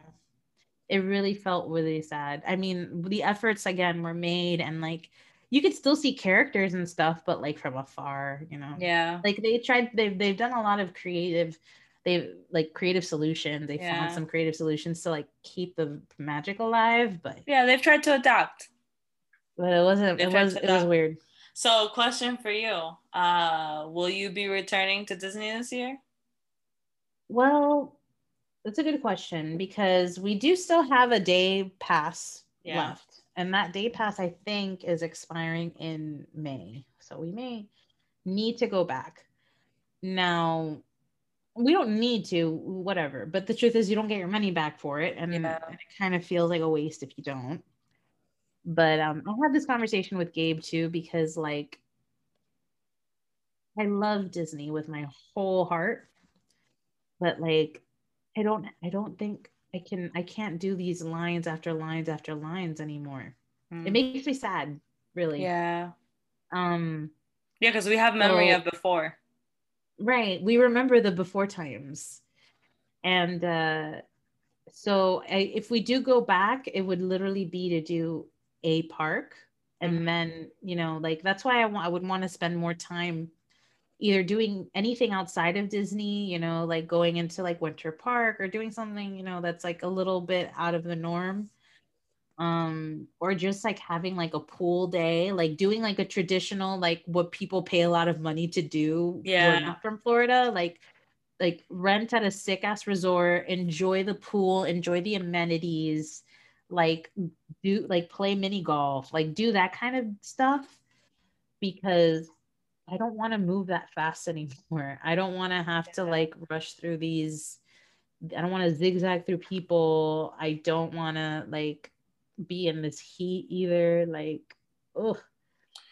It really felt really sad. I mean, the efforts again were made, and like you could still see characters and stuff, but like from afar, you know Yeah. like they tried they've they've done a lot of creative they've like creative solutions they Yeah. found some creative solutions to like keep the magic alive but Yeah, they've tried to adapt. But it wasn't it was it was weird. So, question for you: uh, Will you be returning to Disney this year? well that's a good question because we do still have a day pass Yeah. left. And that day pass i think is expiring in may. So we may need to go back. Now we don't need to whatever. But the truth is you don't get your money back for it. And, Yeah. and it kind of feels like a waste if you don't but um i had this conversation with gabe too because like i love disney with my whole heart but like i don't i don't think i can i can't do these lines after lines after lines anymore. It makes me sad really. Mm. yeah, um yeah, because we have memory So- of before. right. We remember the before times. And uh so I, if we do go back it would literally be to do a park and Mhm. then you know like that's why i, wa- I would want to spend more time either doing anything outside of disney you know like going into like winter park or doing something you know that's like a little bit out of the norm um or just like having like a pool day like doing like a traditional like what people pay a lot of money to do Yeah. not from florida like like rent at a sick ass resort enjoy the pool enjoy the amenities like do like play mini golf like do that kind of stuff because i don't want to move that fast anymore. I don't want to have to like rush through these i don't want to zigzag through people. I don't want to like be in this heat either like oh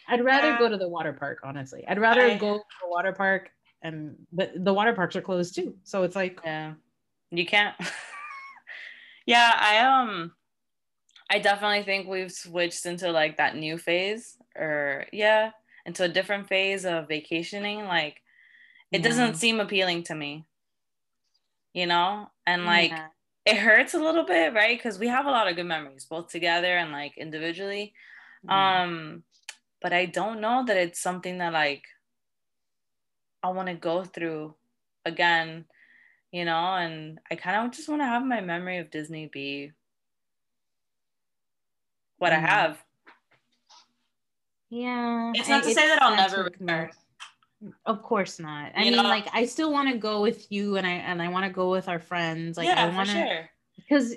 i'd rather go to the water park honestly. I'd rather I- go to the water park and but the water parks are closed too so it's like Yeah, you can't. yeah, I um, I definitely think we've switched into like that new phase, or yeah, into a different phase of vacationing. Like, it Yeah. doesn't seem appealing to me, you know, and like yeah. it hurts a little bit, right? Because we have a lot of good memories, both together and like individually. Yeah. Um, but I don't know that it's something that like I want to go through again, you know, and I kind of just want to have my memory of Disney be what I Mm. have. yeah It's I- not to say that I'll never return. of course not i You mean know? like i still want to go with you and i and i want to go with our friends like yeah, i want to sure. because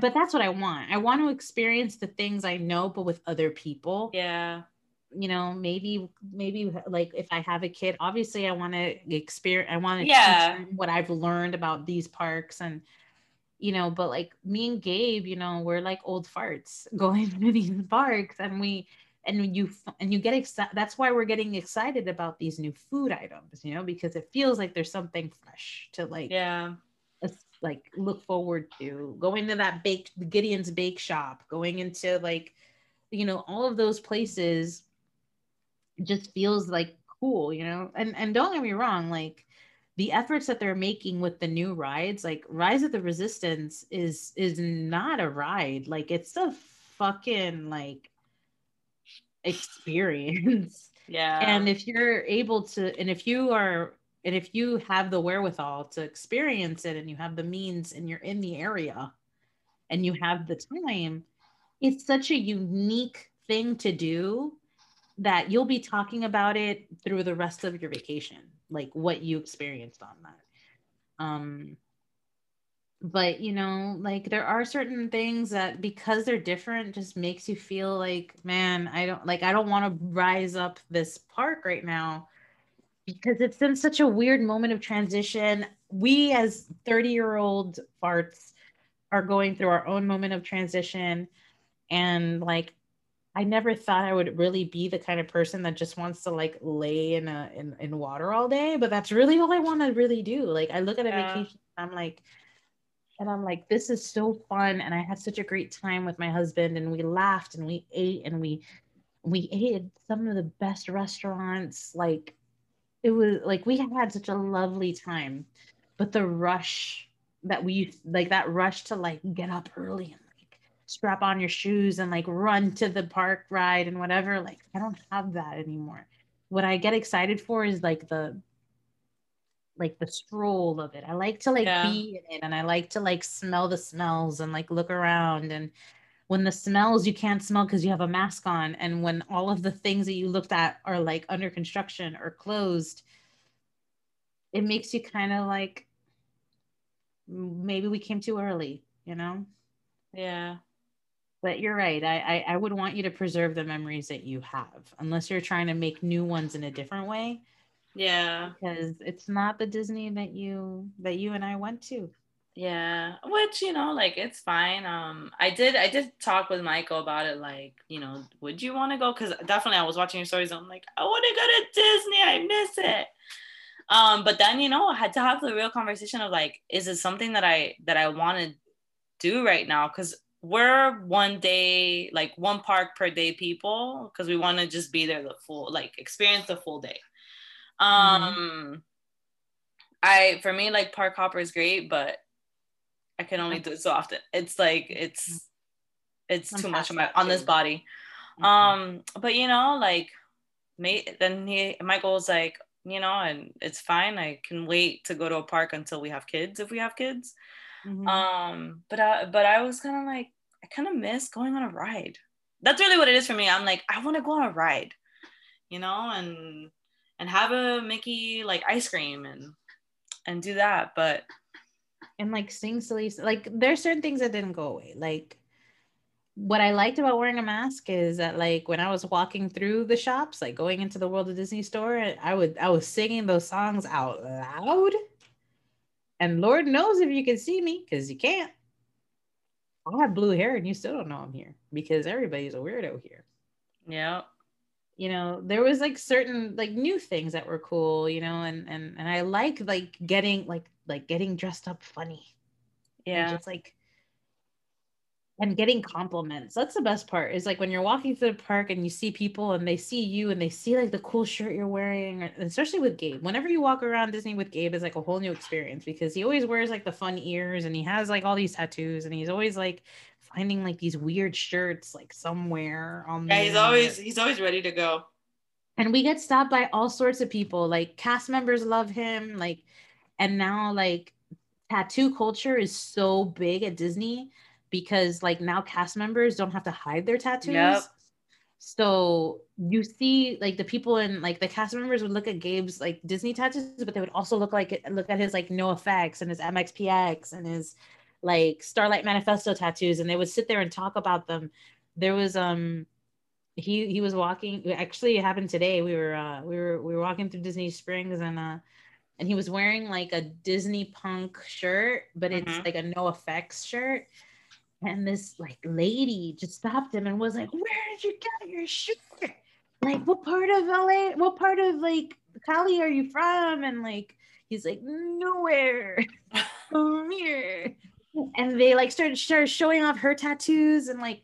but that's what i want i want to experience the things i know but with other people Yeah, you know maybe maybe like if i have a kid obviously i want to experience i want to Yeah. teach them what i've learned about these parks and you know but like me and gabe you know we're like old farts going to these parks and we and you and you get excited that's why we're getting excited about these new food items you know because it feels like there's something fresh to like yeah, like look forward to. Going to that bake gideon's bake shop going into like you know all of those places just feels like cool you know? And and don't get me wrong like the efforts that they're making with the new rides like rise of the resistance is is not a ride. Like it's a fucking like experience. Yeah. and if you're able to and if you are and if you have the wherewithal to experience it and you have the means and you're in the area and you have the time it's such a unique thing to do that you'll be talking about it through the rest of your vacation like what you experienced on that. Um but you know like there are certain things that because they're different just makes you feel like man i don't like i don't want to rise up this park right now because it's in such a weird moment of transition. We as 30 year old farts are going through our own moment of transition. And like I never thought I would really be the kind of person that just wants to like lay in a in, in water all day, but that's really all I want to really do. Like I look at a Yeah. vacation, I'm like, and I'm like, this is so fun, and I had such a great time with my husband, and we laughed and we ate and we we ate at some of the best restaurants. Like it was like we had such a lovely time, but the rush that we like that rush to like get up early and strap on your shoes and like run to the park ride and whatever like i don't have that anymore what i get excited for is like the like the stroll of it i like to like Yeah. be in it and i like to like smell the smells and like look around and when the smells you can't smell because you have a mask on and when all of the things that you looked at are like under construction or closed it makes you kind of like maybe we came too early you know Yeah. But you're right I, I i would want you to preserve the memories that you have unless you're trying to make new ones in a different way Yeah. because it's not the disney that you that you and i went to Yeah, which you know, like it's fine. Um, I did, I did talk with Michael about it. Like, you know, would you want to go? Because definitely, I was watching your stories. I'm like, I want to go to Disney. I miss it. Um, but then you know, I had to have the real conversation of like, is it something that I that I want to do right now? Because we're one day, like one park per day people, because we want to just be there the full, like, experience the full day. Um. I for me like park hopper is great, but I can only do it so often. It's like it's it's I'm too much on my on this body. Um, but you know, like may then he Michael was like, you know, and it's fine. I can wait to go to a park until we have kids if we have kids. Mhm. Um, but I but I was kind of like I kind of miss going on a ride. That's really what it is for me. I'm like I want to go on a ride, you know, and and have a Mickey like ice cream and and do that. But and like sing silly like there's certain things that didn't go away like what i liked about wearing a mask is that like when i was walking through the shops like going into the world of disney store i would i was singing those songs out loud and lord knows if you can see me because you can't. I have blue hair and you still don't know i'm here because everybody's a weirdo here. Yeah, you know there was like certain like new things that were cool you know and and and i like like getting like like getting dressed up funny. And yeah, just like and getting compliments that's the best part is like when you're walking through the park and you see people and they see you and they see like the cool shirt you're wearing especially with gabe whenever you walk around disney with gabe is like a whole new experience because he always wears like the fun ears and he has like all these tattoos and he's always like finding like these weird shirts like somewhere on yeah. the He's always he's always ready to go. and we get stopped by all sorts of people like cast members love him like and now like tattoo culture is so big at disney because like now cast members don't have to hide their tattoos Yep. so you see like the people in like the cast members would look at gabe's like disney tattoos but they would also look like look at his like NOFX and his mxpx and his like Streetlight Manifesto tattoos and they would sit there and talk about them there was um he he was walking actually it happened today we were uh we were we were walking through disney springs and uh and he was wearing like a disney punk shirt but it's Mhm. like a NOFX shirt and this like lady just stopped him and was like where did you get your shirt? Like what part of la what part of like cali are you from? And like he's like nowhere from here. And they like started, started showing off her tattoos and like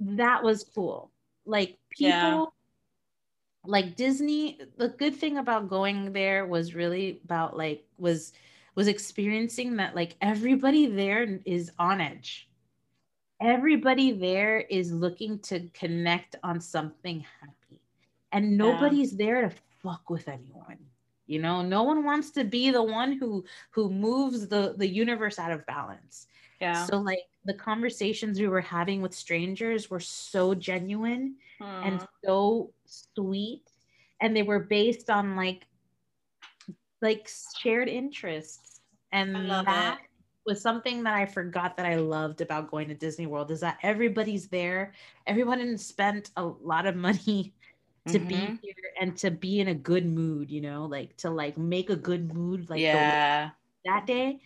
that was cool. Like people Yeah. like disney the good thing about going there was really about like was was experiencing that like everybody there is on edge. Everybody there is looking to connect on something happy. And nobody's there to fuck with anyone you know? No one wants to be the one who who moves the the universe out of balance. Yeah. so like the conversations we were having with strangers were so genuine and Mm. so sweet. And they were based on like like shared interests and that it. was something that I forgot that I loved about going to Disney World is that everybody's there. Everyone spent a lot of money to be Mhm. here and to be in a good mood, you know, like to like make a good mood like the- that day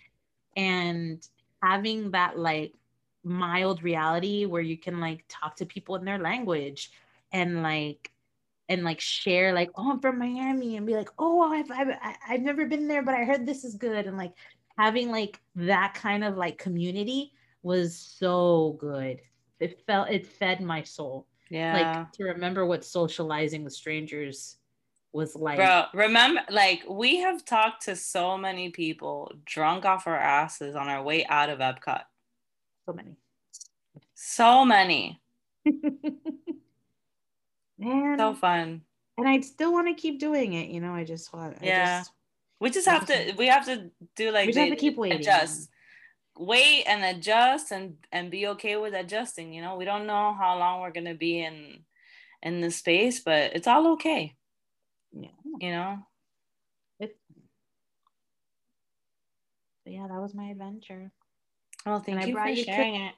and having that like mild reality where you can like talk to people in their language and like and like share like oh i'm from miami and be like oh i've i've, I've never been there but i heard this is good and like having like that kind of like community was so good it felt it fed my soul Yeah. like to remember what socializing with strangers was like Bro, remember, like, we have talked to so many people drunk off our asses on our way out of Epcot. so many So many. man So fun. and i still want to keep doing it you know i just want I Yeah. just, We just have to, we have to do like, we just have to keep waiting adjust. Wait and adjust and and be okay with adjusting. You know, we don't know how long we're gonna be in in this space, but it's all okay. yeah You know. it, yeah that was my adventure Well, thank I you brought for you sharing it.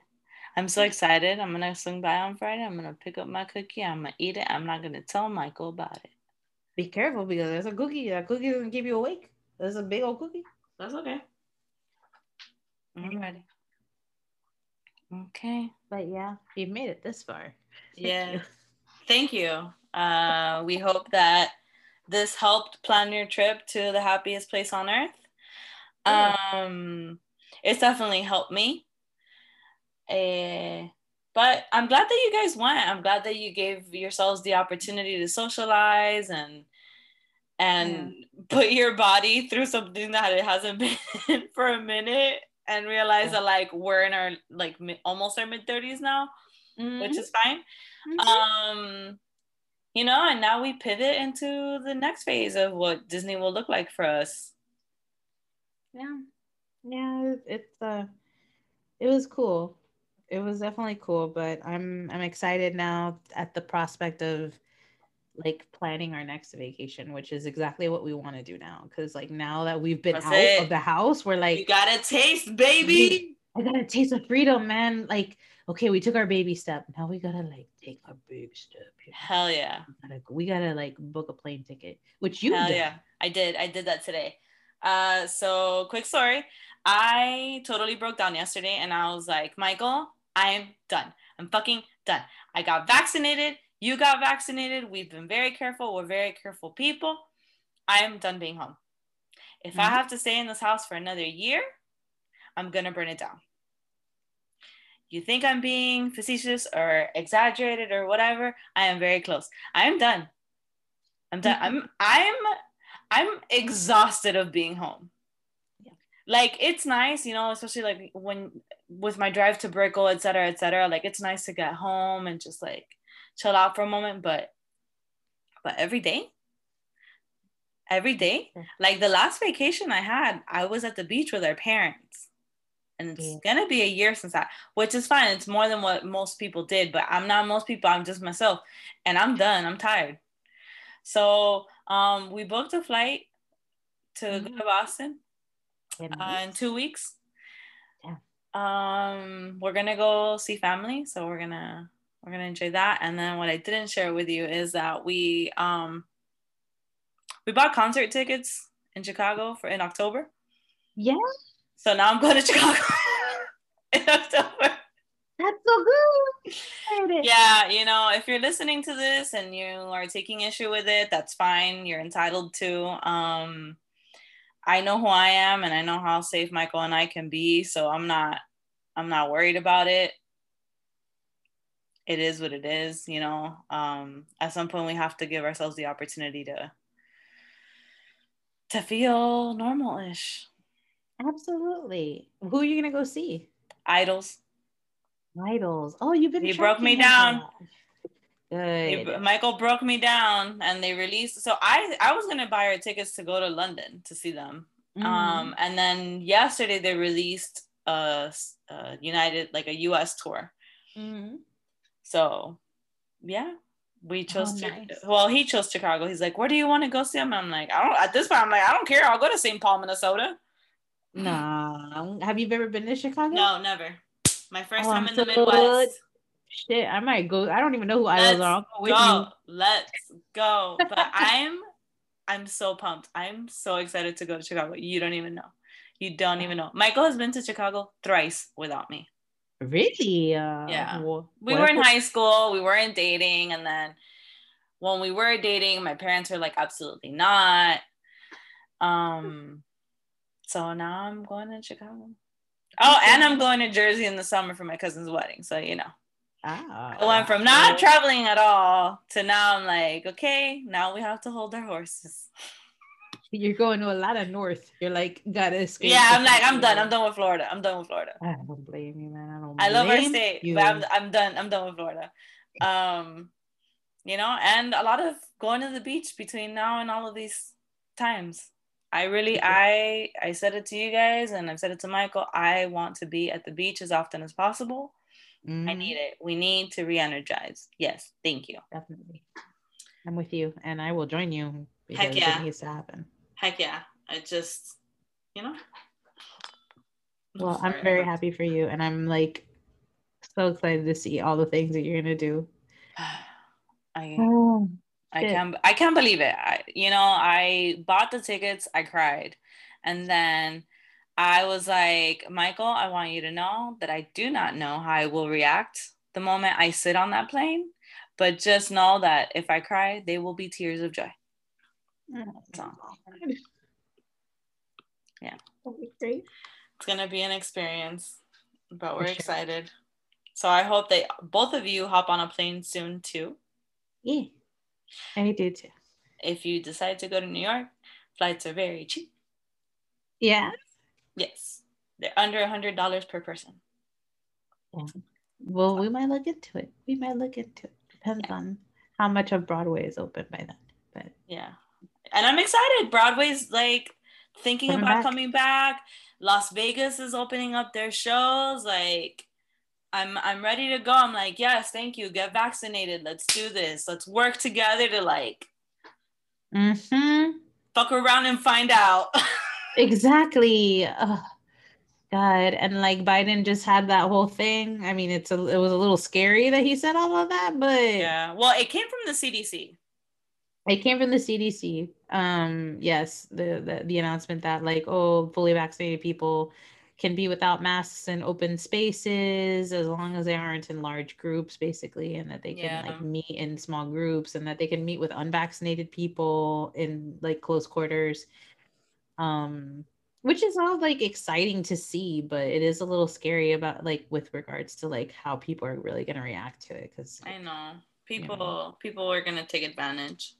I'm so excited. I'm gonna swing by on Friday. I'm gonna pick up my cookie. I'm gonna eat it. I'm not gonna tell Michael about it. be careful because there's a cookie that cookie doesn't keep you awake there's a big old cookie That's okay. I'm ready. Okay. but yeah you've made it this far Thank Yeah. you. Thank you. Uh, we hope that this helped plan your trip to the happiest place on earth. Yeah. Um, it's definitely helped me. Eh, but I'm glad that you guys went. I'm glad that you gave yourselves the opportunity to socialize and and put your body through something that it hasn't been for a minute and realize Yeah. that like we're in our like mid, almost our mid 30s now which is fine Mhm. um you know and now we pivot into the next phase of what disney will look like for us yeah yeah it's uh it was cool it was definitely cool but i'm i'm excited now at the prospect of like planning our next vacation which is exactly what we want to do now. Because like now that we've been That's out it. of the house we're like, you gotta taste baby! I got a taste of freedom man. Like okay we took our baby step. Now we gotta like take our big step hell yeah. We gotta, we gotta like book a plane ticket which you hell did. yeah. I did i did that today. Uh so quick story. I totally broke down yesterday and i was like michael i'm done. I'm fucking done. I got vaccinated. You got vaccinated. We've been very careful. We're very careful people. I'm done being home. If i Mhm. have to stay in this house for another year i'm gonna burn it down. You think i'm being facetious or exaggerated or whatever? I am very close. I'm done. I'm done. I'm i'm i'm exhausted of being home. Yeah. like it's nice you know especially like when with my drive to Brickell et cetera et cetera like it's nice to get home and just like chill out for a moment but but every day? Every day? Like the last vacation i had i was at the beach with our parents. And it's Yeah. gonna be a year since that which is fine. It's more than what most people did but i'm not most people i'm just myself. And i'm done. I'm tired. So um we booked a flight to go Mhm. to boston uh, in two weeks. Um we're gonna go see family so we're gonna we're gonna enjoy that. And then what i didn't share with you is that we um we bought concert tickets in chicago for in october. Yeah. So now i'm going to chicago in october. That's so good. Yeah you know if you're listening to this and you are taking issue with it that's fine. You're entitled to um i know who i am and i know how safe michael and i can be so i'm not i'm not worried about it it is what it is you know um at some point we have to give ourselves the opportunity to to feel normal-ish Absolutely. Who are you gonna go see? IDLES IDLES. Oh, you've been. You broke me down. that. They- Michael broke me down and they released so I I was gonna buy our tickets to go to London to see them. Mhm. Um and then yesterday they released a United like a US tour. Mhm. So yeah, we chose Oh, to nice. well he chose Chicago. He's like, where do you want to go see him? I'm like, I don't at this point I'm like, I don't care. I'll go to St. Paul, Minnesota. Nah. Have you ever been to Chicago? No, never. My first Oh, time I'm in the so Midwest. Shit, I might go. I don't even know who IDLES are. I'll go go. Let's go. But I'm I'm so pumped. I'm so excited to go to Chicago. You don't even know. You don't even know. Michael has been to Chicago thrice without me. Really? Uh, Yeah. wh- we were in high school we weren't dating and then when we were dating my parents were like absolutely not um so now i'm going to chicago oh and i'm going to jersey in the summer for my cousin's wedding so you know i went from not traveling at all to now i'm like okay now we have to hold our horses You're going to a lot of north. You're like gotta escape. yeah i'm like i'm done i'm done with florida i'm done with florida I don't blame you, man. I don't. I love our state, you. but I'm, I'm done. I'm done with Florida. Um, you know, and a lot of going to the beach between now and all of these times. I really, I, I said it to you guys, and I've said it to Michael. I want to be at the beach as often as possible. I Mhm, need it. We need to re-energize. Yes, thank you. definitely. I'm with you, and I will join you because yeah. it needs to happen. Heck yeah! I just, you know. Well, I'm very happy for you, and I'm like so excited to see all the things that you're gonna do. I Oh, I can't I can't believe it. I, you know, I bought the tickets, I cried. And then I was like, Michael, I want you to know that I do not know how I will react the moment I sit on that plane, but just know that if I cry, they will be tears of joy. Mm. So Yeah. Great. it's gonna be an experience, but we're sure. excited. So I hope that both of you hop on a plane soon too. Yeah, I do too. If you decide to go to New York, flights are very cheap. Yeah. Yes, they're under a hundred dollars per person. Well, we might look into it. We might look into it. Depends on how much of Broadway is open by then. But Yeah, and I'm excited. Broadway's like thinking Coming about back. coming back. Las Vegas is opening up their shows. Like, I'm I'm ready to go. I'm like, yes, thank you. Get vaccinated. Let's do this. Let's work together to like Mm-hmm. fuck around and find out. exactly. Ugh. God, and like Biden just had that whole thing. I mean, it's a it was a little scary that he said all of that, but yeah. Well, it came from the CDC. It came from the CDC. Um, yes, the, the the announcement that like, oh, fully vaccinated people can be without masks in open spaces as long as they aren't in large groups, basically, and that they can Yeah. like meet in small groups and that they can meet with unvaccinated people in like close quarters. Um, which is all like exciting to see, but it is a little scary about like with regards to like how people are really gonna react to it because I know people people are gonna take advantage.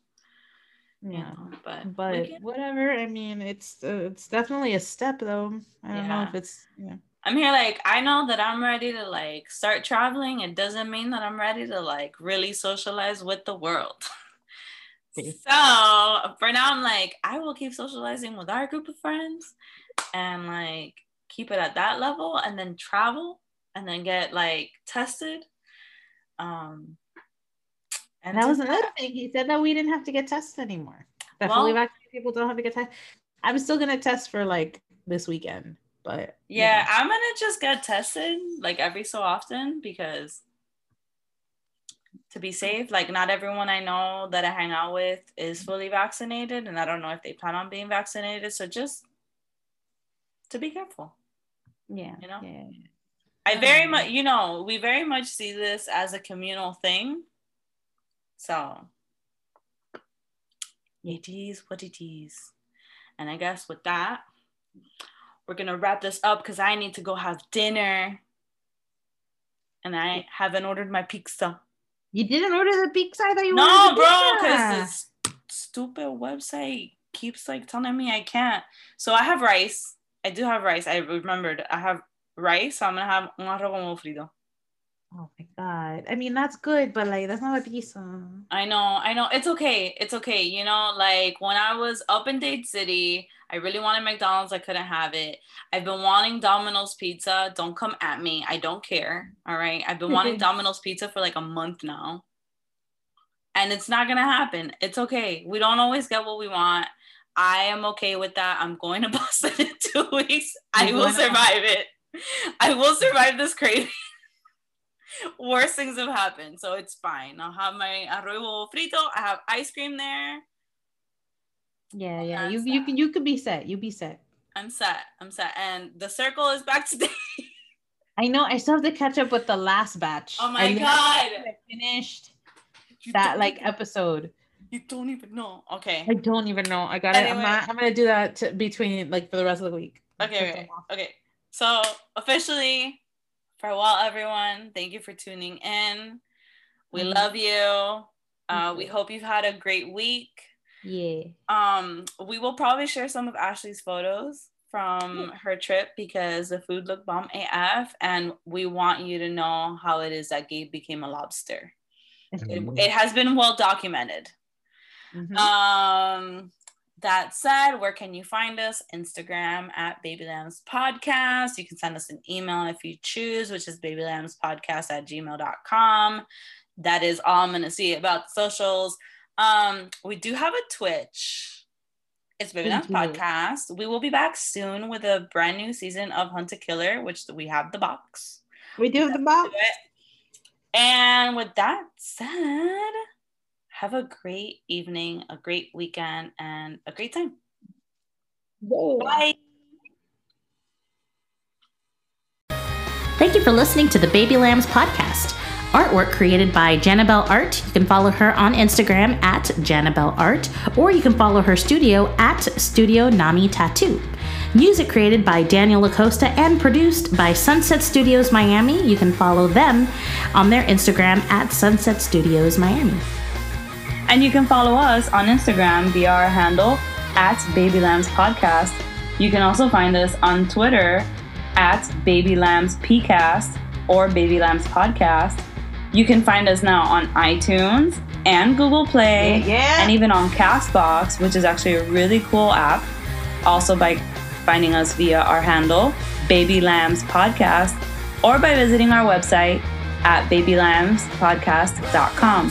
you yeah. know, but but can- whatever i mean it's uh, it's definitely a step though i don't know if it's yeah I'm here like I know that I'm ready to like start traveling. It doesn't mean that I'm ready to like really socialize with the world. So for now I'm like I will keep socializing with our group of friends and like keep it at that level and then travel and then get like tested. Um and that was another thing he said that we didn't have to get tested anymore that fully Well- vaccinated people don't have to get tested i'm still gonna test for like this weekend but you Yeah, know. I'm gonna just get tested like every so often because to be safe, like not everyone I know that I hang out with is fully vaccinated, and I don't know if they plan on being vaccinated. So just to be careful. yeah you know? yeah I very much, you know, we very much see this as a communal thing. So it is what it is. And I guess with that, we're gonna wrap this up because I need to go have dinner. And I haven't ordered my pizza. You didn't order the pizza thought you No, ordered the bro, because this stupid website keeps like telling me I can't. So I have rice. I do have rice. I remembered I have rice. So I'm gonna have un arroz con frito. Oh my god i mean that's good but like that's not a pizza I know, I know. It's okay. It's okay. You know, like when I was up in Dade City, I really wanted McDonald's. I couldn't have it. I've been wanting Domino's pizza. Don't come at me. I don't care. All right. I've been wanting Domino's pizza for like a month now. And it's not going to happen. It's okay. We don't always get what we want. I am okay with that. I'm going to Boston in two weeks. I will survive it. I will survive this craving. Worse things have happened, so it's fine. I'll have my arroz frito. I have ice cream there. yeah yeah you you could you could be set you be set I'm set. I'm set. And the circle is back today. I know. I still have to catch up with the last batch. Oh my I God. Finished You that like even- episode. you don't even know. Okay. I don't even know. I got Anyway. I'm, not, I'm gonna do that to, between like for the rest of the week. Okay, okay, okay. So officially, farewell, everyone. Thank you for tuning in. We Mhm. love you. Uh, we hope you've had a great week. Yeah. Um, we will probably share some of Ashley's photos from her trip because the food looked bomb AF, and we want you to know how it is that Gabe became a lobster. It, Mm-hmm. it has been well documented. Mhm. Um, that said, where can you find us? Instagram at Baby Lambs Podcast. You can send us an email if you choose, which is babylambspodcast at gmail.com. That is all I'm gonna see about the socials. Um, we do have a Twitch. It's Baby Lambs. Podcast. We will be back soon with a brand new season of Hunt a Killer, which we have the box. we do have the box. And with that said, have a great evening, a great weekend, and a great time. Bye. Thank you for listening to the Baby Lambs podcast. Artwork created by Janabelle Art. You can follow her on Instagram at Janabelle Art, or you can follow her studio at Studio Nami Tattoo. Music created by Daniel Acosta and produced by Sunset Studios Miami. You can follow them on their Instagram at Sunset Studios Miami. And you can follow us on Instagram via our handle at Baby Lambs Podcast. You can also find us on Twitter at Baby Lambs PCast or Baby Lambs Podcast. You can find us now on iTunes and Google Play Yeah, yeah. and even on Castbox, which is actually a really cool app. Also by finding us via our handle, Baby Lambs Podcast, or by visiting our website at babylambspodcast.com.